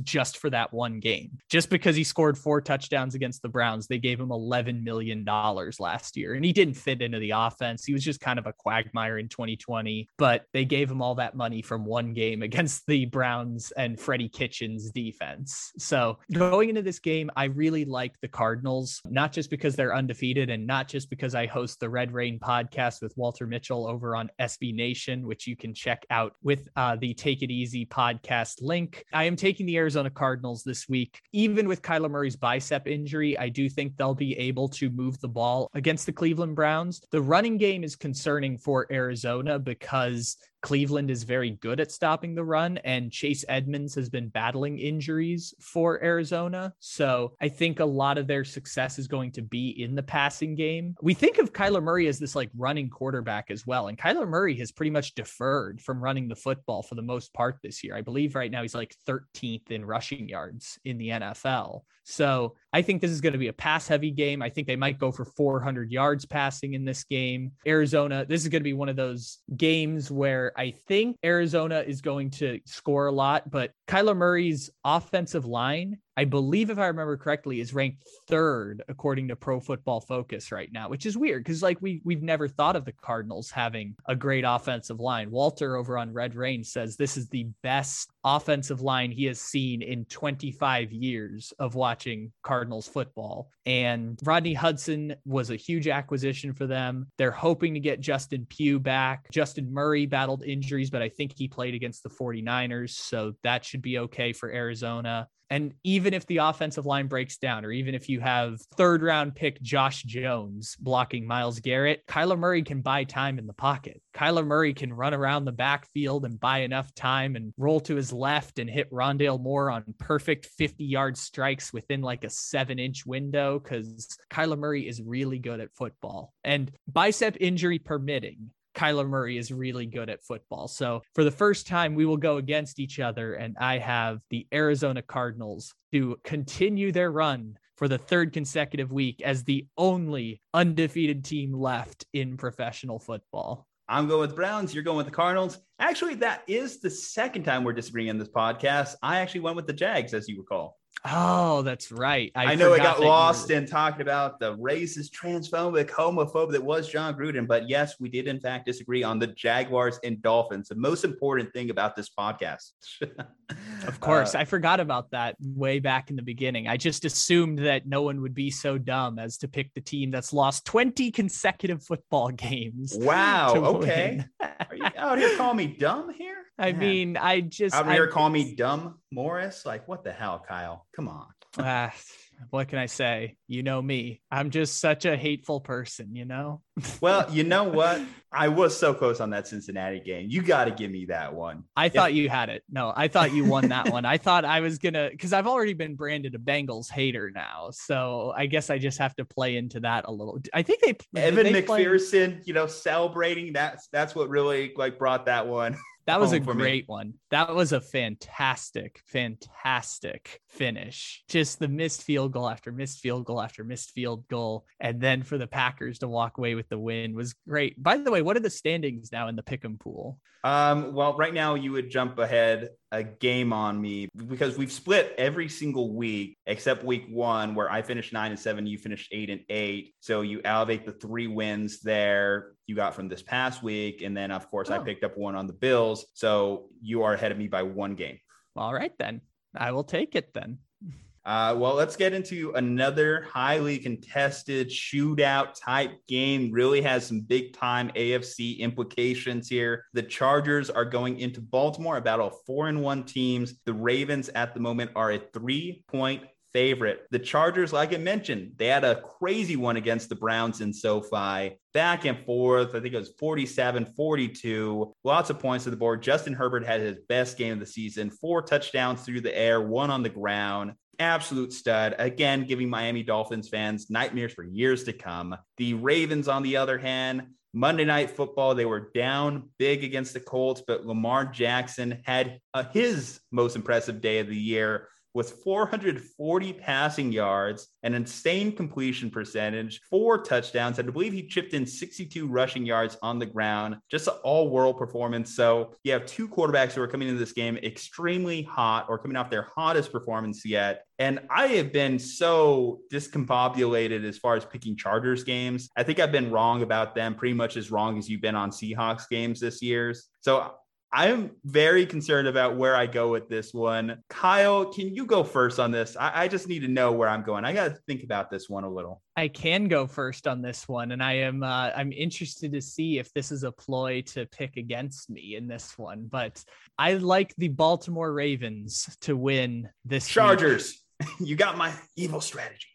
just for that one game. Just because he scored four touchdowns against the Browns, they gave him $11 million last year. And he didn't fit into the offense. He was just kind of a quagmire in 2020, but they gave him all that money from one game against the Browns and Freddie Kitchens defense. So going into this game, I really like the Cardinals not just because they're undefeated and not just because I host the Red Rain podcast with Walter Mitchell over on SB Nation, which you can check out with uh, the Take It Easy podcast link. I am taking the Arizona Cardinals this week. Even with Kyler Murray's bicep injury, I do think they'll be able to move the ball against the Cleveland Browns. The running game is concerning for Arizona because Cleveland is very good at stopping the run, and Chase Edmonds has been battling injuries for Arizona. So I think a lot of their success is going to be in the passing game. We think of Kyler Murray as this like running quarterback as well. And Kyler Murray has pretty much deferred from running the football for the most part this year. I believe right now he's like 13th in rushing yards in the NFL. So I think this is going to be a pass heavy game. I think they might go for 400 yards passing in this game. Arizona, this is going to be one of those games where I think Arizona is going to score a lot, but Kyler Murray's offensive line I believe, if I remember correctly, is ranked third according to Pro Football Focus right now, which is weird because like we we've never thought of the Cardinals having a great offensive line. Walter over on Red Rain says this is the best offensive line he has seen in 25 years of watching Cardinals football. And Rodney Hudson was a huge acquisition for them. They're hoping to get Justin Pugh back. Justin Murray battled injuries, but I think he played against the 49ers, so that should be okay for Arizona. And even if the offensive line breaks down, or even if you have third round pick Josh Jones blocking Myles Garrett, Kyler Murray can buy time in the pocket. Kyler Murray can run around the backfield and buy enough time and roll to his left and hit Rondale Moore on perfect 50 yard strikes within like a seven inch window because Kyler Murray is really good at football. And bicep injury permitting, Kyler Murray is really good at football. So for the first time, we will go against each other, and I have the Arizona Cardinals to continue their run for the third consecutive week as the only undefeated team left in professional football. I'm going with Browns. You're going with the Cardinals. Actually, that is the second time we're disagreeing in this podcast. I actually went with the Jags, as you recall. Oh, that's right. I, I know I got lost in talking about the racist, transphobic, homophobe that was Jon Gruden, but yes, we did in fact disagree on the Jaguars and Dolphins. The most important thing about this podcast. of course, uh, I forgot about that way back in the beginning. I just assumed that no one would be so dumb as to pick the team that's lost 20 consecutive football games. Wow. Okay. Are you out here calling me dumb here? I mean, I just out here call me dumb Morris. Like, what the hell, Kyle? Come on. Ah, what can I say? You know me. I'm just such a hateful person, you know? well, you know what? I was so close on that Cincinnati game. You got to give me that one. I if- thought you had it. No, I thought you won that one. I thought I was going to, because I've already been branded a Bengals hater now. So I guess I just have to play into that a little. I think they, Evan they McPherson, play- you know, celebrating. That's, that's what really like brought that one. That was a great me. one. That was a fantastic, fantastic finish. Just the missed field goal after missed field goal after missed field goal. And then for the Packers to walk away with the win was great. By the way, what are the standings now in the pick'em pool? Um, well, right now you would jump ahead a game on me because we've split every single week except week one, where I finished nine and seven, you finished eight and eight. So you elevate the three wins there you got from this past week. And then, of course, oh. I picked up one on the Bills. So you are ahead of me by one game. All right, then. I will take it then. Uh, well, let's get into another highly contested shootout type game. Really has some big time AFC implications here. The Chargers are going into Baltimore, a battle of four and one teams. The Ravens at the moment are a three point favorite. The Chargers, like I mentioned, they had a crazy one against the Browns in SoFi, back and forth. I think it was 47 42, lots of points to the board. Justin Herbert had his best game of the season, four touchdowns through the air, one on the ground absolute stud. Again, giving Miami Dolphins fans nightmares for years to come. The Ravens, on the other hand, Monday Night Football, they were down big against the Colts, but Lamar Jackson had uh, his most impressive day of the year with 440 passing yards, an insane completion percentage, four touchdowns. And I believe he chipped in 62 rushing yards on the ground. Just an all world performance. So you have two quarterbacks who are coming into this game extremely hot or coming off their hottest performance yet. And I have been so discombobulated as far as picking Chargers games. I think I've been wrong about them pretty much as wrong as you've been on Seahawks games this year's. So I'm very concerned about where I go with this one. Kyle, can you go first on this? I, I just need to know where I'm going. I got to think about this one a little. I can go first on this one, and I am uh, I'm interested to see if this is a ploy to pick against me in this one. But I like the Baltimore Ravens to win this. Chargers, you got my evil strategy.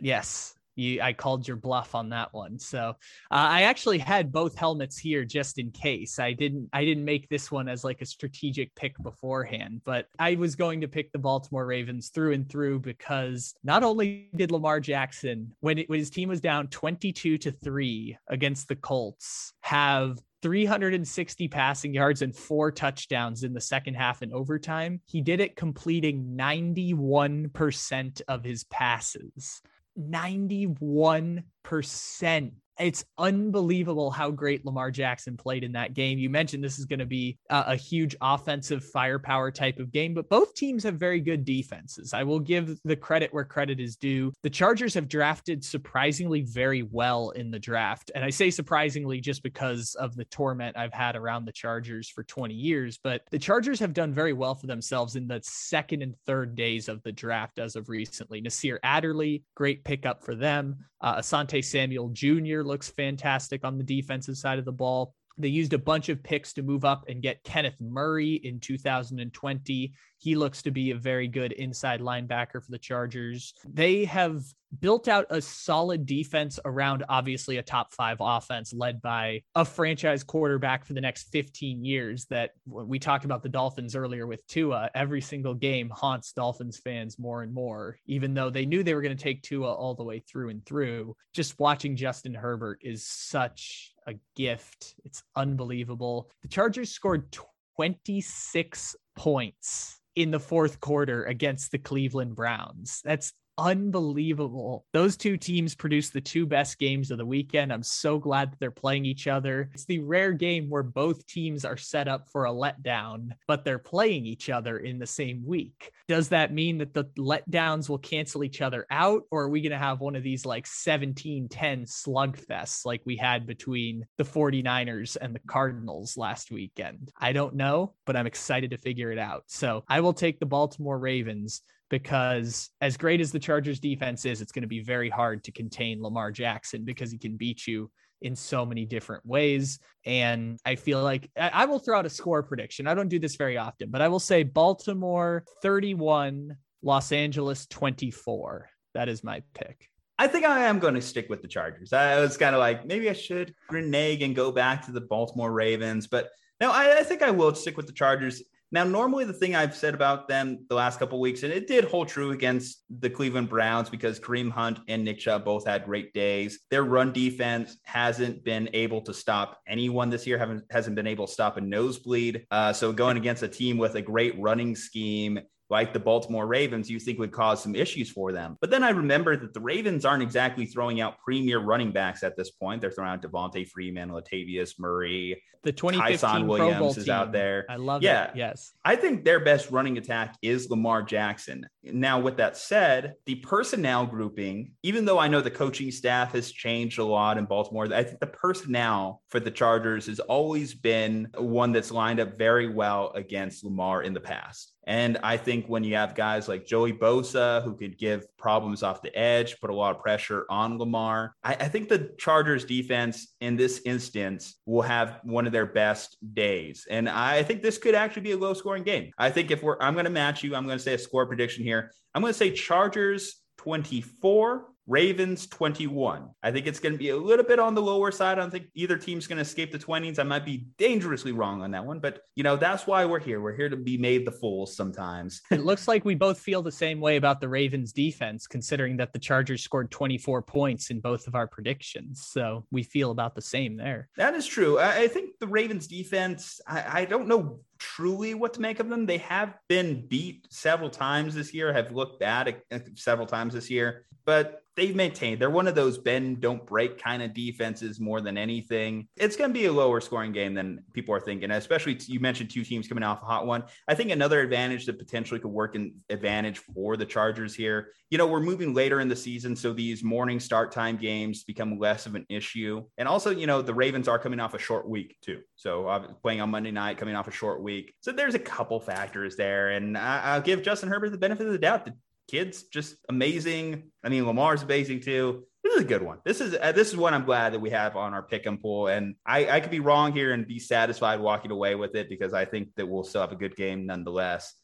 Yes, you I called your bluff on that one. So uh, I actually had both helmets here just in case. I didn't I didn't make this one as like a strategic pick beforehand, but I was going to pick the Baltimore Ravens through and through because not only did Lamar Jackson when, it, when his team was down 22 to 3 against the Colts have 360 passing yards and four touchdowns in the second half and overtime. He did it completing 91% of his passes. 91% it's unbelievable how great Lamar Jackson played in that game. You mentioned this is going to be a, a, huge offensive firepower type of game, but both teams have very good defenses. I will give the credit where credit is due. The Chargers have drafted surprisingly very well in the draft. And I say surprisingly just because of the torment I've had around the Chargers for 20 years, but the Chargers have done very well for themselves in the second and third days of the draft as of recently. Nasir Adderley, great pickup for them. Uh, Asante Samuel Jr. looks fantastic on the defensive side of the ball. They used a bunch of picks to move up and get Kenneth Murray in 2020. He looks to be a very good inside linebacker for the Chargers. They have built out a solid defense around obviously a top five offense led by a franchise quarterback for the next 15 years. That we talked about the Dolphins earlier with Tua, every single game haunts Dolphins fans more and more, even though they knew they were going to take Tua all the way through and through. Just watching Justin Herbert is such a gift. It's unbelievable. The Chargers scored 26 points in the fourth quarter against the Cleveland Browns. That's unbelievable. Those two teams produced the two best games of the weekend. I'm so glad that they're playing each other. It's the rare game where both teams are set up for a letdown, but they're playing each other in the same week. Does that mean that the letdowns will cancel each other out, or are we going to have one of these like 17 10 slugfests like we had between the 49ers and the Cardinals last weekend? I don't know, but I'm excited to figure it out. So I will take the Baltimore Ravens because as great as the Chargers defense is, it's going to be very hard to contain Lamar Jackson because he can beat you in so many different ways. And I feel like I, will throw out a score prediction. I don't do this very often, but I will say Baltimore 31, Los Angeles 24. That is my pick. I think I am going to stick with the Chargers. I was kind of like, maybe I should renege and go back to the Baltimore Ravens, but no, I, I think I will stick with the Chargers. Now, normally the thing I've said about them the last couple weeks, and it did hold true against the Cleveland Browns because Kareem Hunt and Nick Chubb both had great days. Their run defense hasn't been able to stop anyone this year, haven't hasn't been able to stop a nosebleed. Uh, so going against a team with a great running scheme like the Baltimore Ravens, you think would cause some issues for them. But then I remember that the Ravens aren't exactly throwing out premier running backs at this point. They're throwing out Devonta Freeman, Latavius Murray. The 2015 Williams Pro Bowl is team. out there. I love yeah. it. Yes. I think their best running attack is Lamar Jackson. Now, with that said, the personnel grouping, even though I know the coaching staff has changed a lot in Baltimore, I think the personnel for the Chargers has always been one that's lined up very well against Lamar in the past. And I think when you have guys like Joey Bosa who could give problems off the edge, put a lot of pressure on Lamar, I, I think the Chargers defense in this instance will have one of their best days. And I think this could actually be a low scoring game. I think if we're, I'm going to match you, I'm going to say a score prediction here. I'm going to say Chargers 24, Ravens 21. I think it's going to be a little bit on the lower side. I don't think either team's going to escape the 20s. I might be dangerously wrong on that one, but you know, that's why we're here. We're here to be made the fools sometimes. it looks like we both feel the same way about the Ravens defense, considering that the Chargers scored 24 points in both of our predictions. So we feel about the same there. That is true. I, I think the Ravens defense, I, I don't know truly what to make of them. They have been beat several times this year, have looked bad uh, several times this year, but they've maintained they're one of those bend don't break kind of defenses more than anything. It's going to be a lower scoring game than people are thinking especially you mentioned two teams coming off a hot one. I think another advantage that potentially could work in advantage for the chargers here you know we're moving later in the season so these morning start time games become less of an issue. And also you know the ravens are coming off a short week too. So uh, playing on monday night coming off a short week. So there's a couple factors there and I- i'll give justin herbert the benefit of the doubt that kids just amazing. I mean, Lamar's amazing too. This is a good one. This is uh, this is one I'm glad that we have on our pick and pull. And I, I could be wrong here and be satisfied walking away with it because I think that we'll still have a good game nonetheless.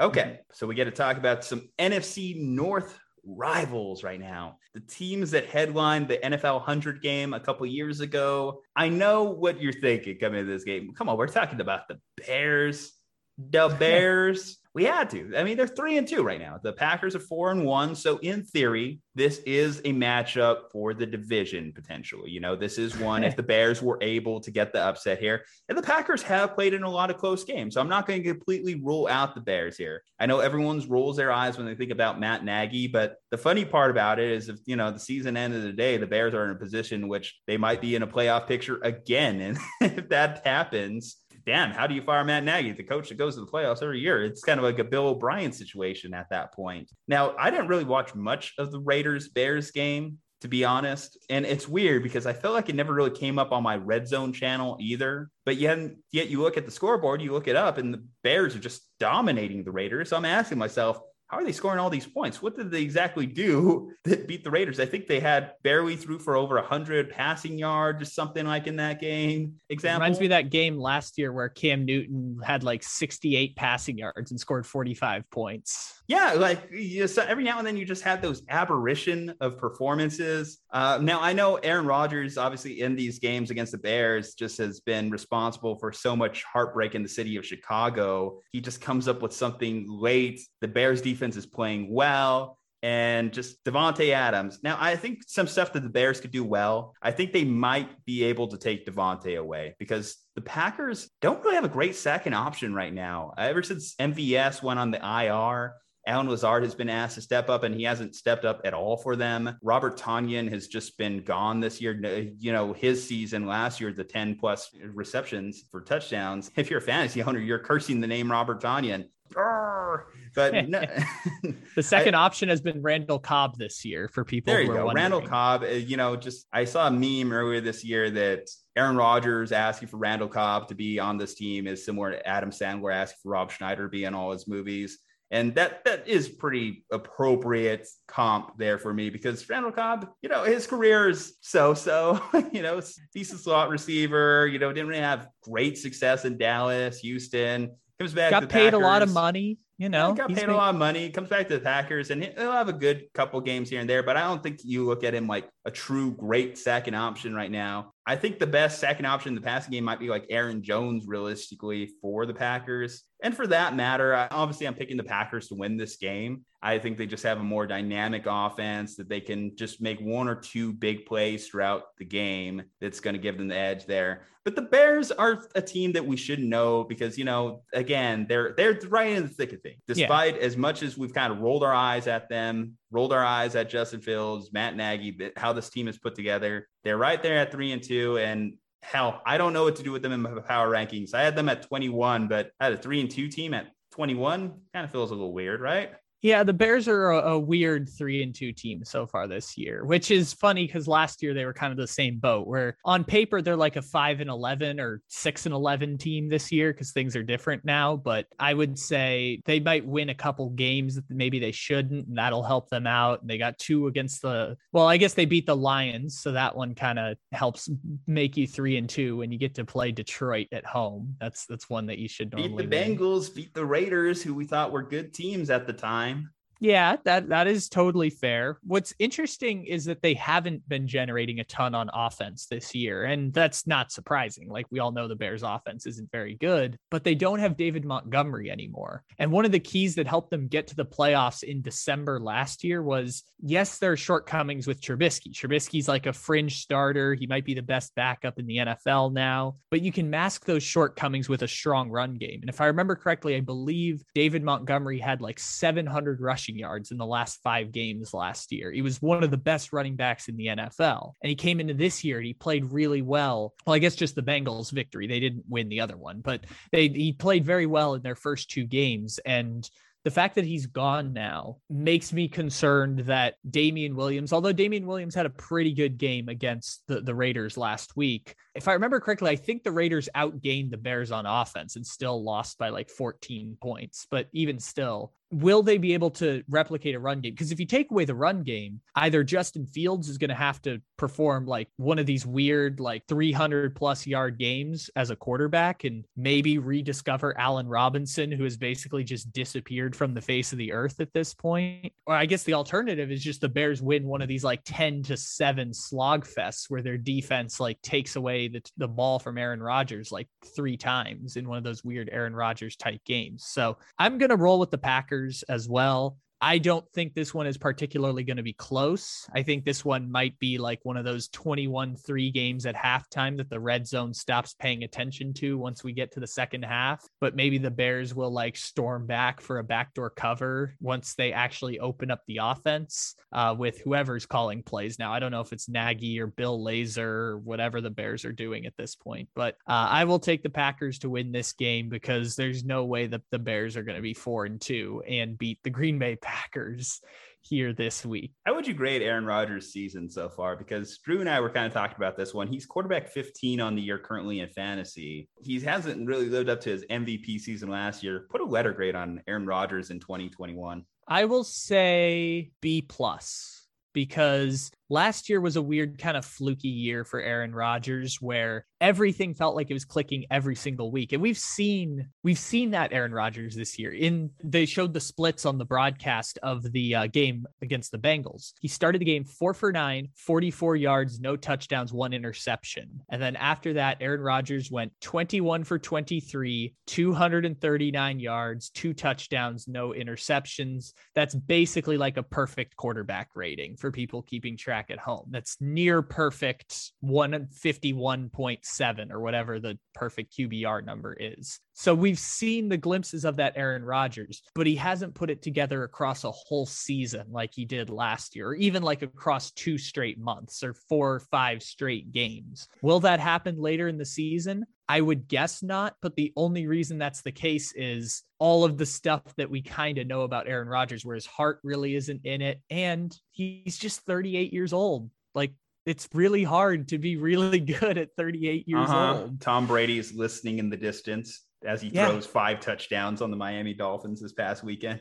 Okay, mm-hmm. so we get to talk about some NFC North rivals right now. The teams that headlined the NFL 100 game a couple years ago. I know what you're thinking coming into this game. Come on, we're talking about the Bears. The Bears we had to. I mean, they're three and two right now. The Packers are four and one. So in theory, this is a matchup for the division potentially. You know, this is one if the Bears were able to get the upset here. And the Packers have played in a lot of close games. So I'm not going to completely rule out the Bears here. I know everyone's rolls their eyes when they think about Matt Nagy, but the funny part about it is if you know the season end of the day, the Bears are in a position which they might be in a playoff picture again. And if that happens, damn, how do you fire Matt Nagy, the coach that goes to the playoffs every year? It's kind of like a Bill O'Brien situation at that point. Now, I didn't really watch much of the Raiders Bears game, to be honest. And it's weird because I felt like it never really came up on my red zone channel either. But yet, yet you look at the scoreboard, you look it up, and the Bears are just dominating the Raiders. So I'm asking myself, how are they scoring all these points? What did they exactly do that beat the Raiders? I think they had barely threw for over 100 passing yards or something like in that game. Example reminds me of that game last year where Cam Newton had like 68 passing yards and scored 45 points. Yeah, like you so every now and then you just had those aberration of performances. Uh, now I know Aaron Rodgers, obviously in these games against the Bears, just has been responsible for so much heartbreak in the city of Chicago. He just comes up with something late. The Bears defense is playing well and just Davante Adams. Now, I think some stuff that the Bears could do well. I think they might be able to take Davante away because the Packers don't really have a great second option right now. Ever since MVS went on the IR, Allen Lazard has been asked to step up, and he hasn't stepped up at all for them. Robert Tonyan has just been gone this year. You know, his season last year, the 10 plus receptions for touchdowns. If you're a fantasy owner, you're cursing the name Robert But no, the second I, option has been Randall Cobb this year for people. There you go, Randall Cobb. Uh, you know, just I saw a meme earlier this year that Aaron Rodgers asking for Randall Cobb to be on this team is similar to Adam Sandler asking for Rob Schneider to be in all his movies. And that that is pretty appropriate comp there for me because Randall Cobb, you know, his career is so-so, you know, decent slot receiver, you know, didn't really have great success in Dallas, Houston. Comes back got paid Packers. a lot of money you know, he got paid a lot of money. Comes back to the Packers, and he'll have a good couple games here and there. But I don't think you look at him like a true great second option right now. I think the best second option in the passing game might be like Aaron Jones, realistically, for the Packers. And for that matter, I, obviously, I'm picking the Packers to win this game. I think they just have a more dynamic offense that they can just make one or two big plays throughout the game that's going to give them the edge there. But the Bears are a team that we should know because, you know, again, they're they're right in the thick of things. Despite yeah. as much as we've kind of rolled our eyes at them, rolled our eyes at Justin Fields, Matt Nagy, how this team is put together, they're right there at three and two. And hell, I don't know what to do with them in my power rankings. I had them at 21, but I had a three and two team at 21. Kind of feels a little weird, right? Yeah, the Bears are a, a, weird three and two team so far this year, which is funny because last year they were kind of the same boat. Where on paper they're like a five and eleven or six and eleven team this year because things are different now. But I would say they might win a couple games that maybe they shouldn't, and that'll help them out. And They got two against the well, I guess they beat the Lions, so that one kind of helps make you three and two when you get to play Detroit at home. That's that's one that you should normally beat the Bengals, beat the Raiders, who we thought were good teams at the time. Yeah, that that is totally fair. What's interesting is that they haven't been generating a ton on offense this year, and that's not surprising. Like we all know the Bears offense isn't very good, but they don't have David Montgomery anymore. And one of the keys that helped them get to the playoffs in December last year was yes, there are shortcomings with Trubisky. Trubisky's like a fringe starter. He might be the best backup in the NFL now, but you can mask those shortcomings with a strong run game. And if I remember correctly, I believe David Montgomery had like 700 rush rushing yards in the last five games last year. He was one of the best running backs in the NFL. And he came into this year and he played really well. Well, I guess just the Bengals victory. They didn't win the other one, but they he played very well in their first two games. And the fact that he's gone now makes me concerned that Damien Williams, although Damien Williams had a pretty good game against the, the Raiders last week, if I remember correctly, I think the Raiders outgained the Bears on offense and still lost by like 14 points. But even still, will they be able to replicate a run game? Because if you take away the run game, either Justin Fields is going to have to perform like one of these weird, like 300 plus yard games as a quarterback and maybe rediscover Allen Robinson, who has basically just disappeared from the face of the earth at this point. Or I guess the alternative is just the Bears win one of these like 10 to 7 slog fests where their defense like takes away the, the ball from Aaron Rodgers like three times in one of those weird Aaron Rodgers type games. So I'm going to roll with the Packers as well. I don't think this one is particularly going to be close. I think this one might be like one of those 21 3 games at halftime that the red zone stops paying attention to once we get to the second half. But maybe the Bears will like storm back for a backdoor cover once they actually open up the offense uh, with whoever's calling plays now. I don't know if it's Nagy or Bill Lazor or whatever the Bears are doing at this point, but uh, I will take the Packers to win this game because there's no way that the Bears are going to be four and two and beat the Green Bay Packers here this week. How would you grade Aaron Rodgers' season so far? Because Drew and I were kind of talking about this one. He's quarterback 15 on the year currently in fantasy. He hasn't really lived up to his MVP season last year. Put a letter grade on Aaron Rodgers in 2021. I will say B plus because last year was a weird kind of fluky year for Aaron Rodgers where everything felt like it was clicking every single week. And we've seen we've seen that Aaron Rodgers this year. In they showed the splits on the broadcast of the uh, game against the Bengals. He started the game 4 for 9, 44 yards, no touchdowns, one interception. And then after that Aaron Rodgers went 21 for 23, 239 yards, two touchdowns, no interceptions. That's basically like a perfect quarterback rating for people keeping track track at home. That's near perfect 151.7 or whatever the perfect QBR number is. So we've seen the glimpses of that Aaron Rodgers, but he hasn't put it together across a whole season like he did last year, or even like across two straight months or four or five straight games. Will that happen later in the season? I would guess not, but the only reason that's the case is all of the stuff that we kind of know about Aaron Rodgers, where his heart really isn't in it. And he's just 38 years old. Like, it's really hard to be really good at 38 years uh-huh. old. Tom Brady is listening in the distance as he yeah. throws five touchdowns on the Miami Dolphins this past weekend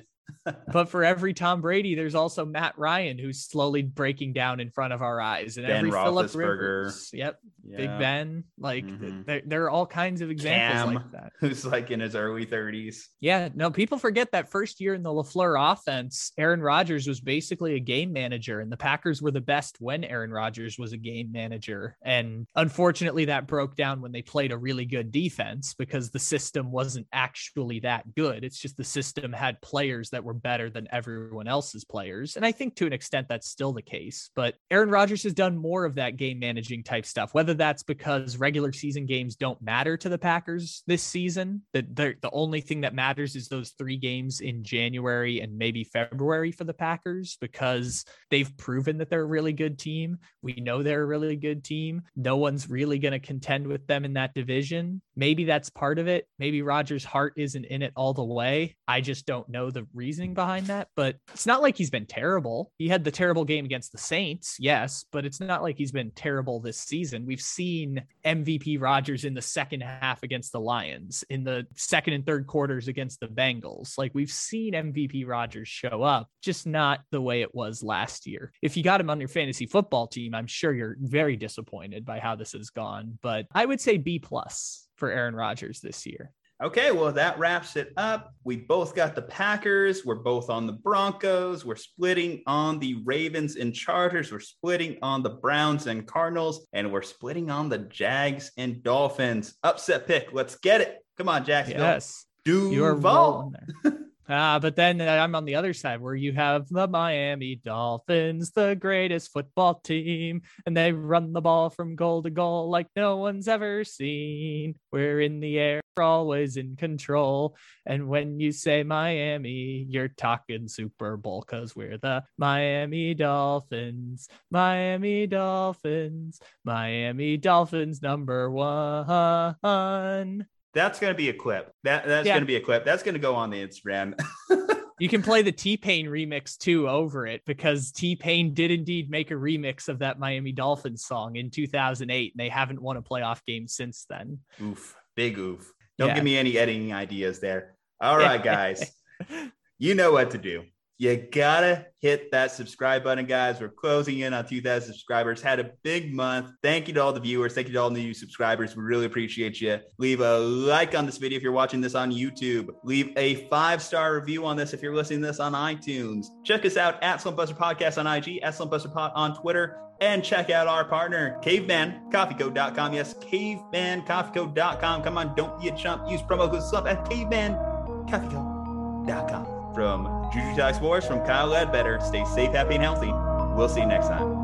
but for every Tom Brady, there's also Matt Ryan who's slowly breaking down in front of our eyes, and ben every Philip Rivers, yep, yeah. Big Ben, like mm-hmm. there, there, are all kinds of examples Cam, like that. Who's like in his early 30s. Yeah, no, people forget that first year in the Lafleur offense, Aaron Rodgers was basically a game manager, and the Packers were the best when Aaron Rodgers was a game manager. And unfortunately, that broke down when they played a really good defense because the system wasn't actually that good. It's just the system had players that were better than everyone else's players. And I think to an extent that's still the case. But Aaron Rodgers has done more of that game managing type stuff, whether that's because regular season games don't matter to the Packers this season, that the only thing that matters is those three games in January and maybe February for the Packers because they've proven that they're a really good team. We know they're a really good team. No one's really going to contend with them in that division. Maybe that's part of it. Maybe Rodgers' heart isn't in it all the way. I just don't know the reasoning behind that, but it's not like he's been terrible. He had the terrible game against the Saints, yes, but it's not like he's been terrible this season. We've seen MVP Rodgers in the second half against the Lions, in the second and third quarters against the Bengals. Like we've seen MVP Rodgers show up, just not the way it was last year. If you got him on your fantasy football team, I'm sure you're very disappointed by how this has gone, but I would say B plus for Aaron Rodgers this year. Okay, well, that wraps it up. We both got the Packers. We're both on the Broncos. We're splitting on the Ravens and Chargers. We're splitting on the Browns and Cardinals. And we're splitting on the Jags and Dolphins. Upset pick. Let's get it. Come on, Jacksonville. Yes. Duval. You Ah, but then uh, I'm on the other side where you have the Miami Dolphins, the greatest football team, and they run the ball from goal to goal like no one's ever seen. We're in the air, always in control. And when you say Miami, you're talking Super Bowl because we're the Miami Dolphins, Miami Dolphins, Miami Dolphins number one. That's gonna be a clip. That that's yeah. gonna be a clip. That's gonna go on the Instagram. you can play the T Pain remix too over it because T Pain did indeed make a remix of that Miami Dolphins song in 2008. And they haven't won a playoff game since then. Oof, big oof. Don't yeah. give me any editing ideas there. All right, guys, you know what to do you gotta hit that subscribe button, guys. We're closing in on 2,000 subscribers. Had a big month. Thank you to all the viewers. Thank you to all the new subscribers. We really appreciate you. Leave a like on this video if you're watching this on YouTube. Leave a five star review on this if you're listening to this on iTunes. Check us out at Slumpbuster Podcast on IG, at Slumpbuster Pod on Twitter, and check out our partner, cavemancoffeeco.com. Yes, cavemancoffeeco.com. Come on, don't be a chump. Use promo code SLUMP at cavemancoffeeco.com. From Juju Talk Sports, from Kyle Ledbetter, stay safe, happy, and healthy. We'll see you next time.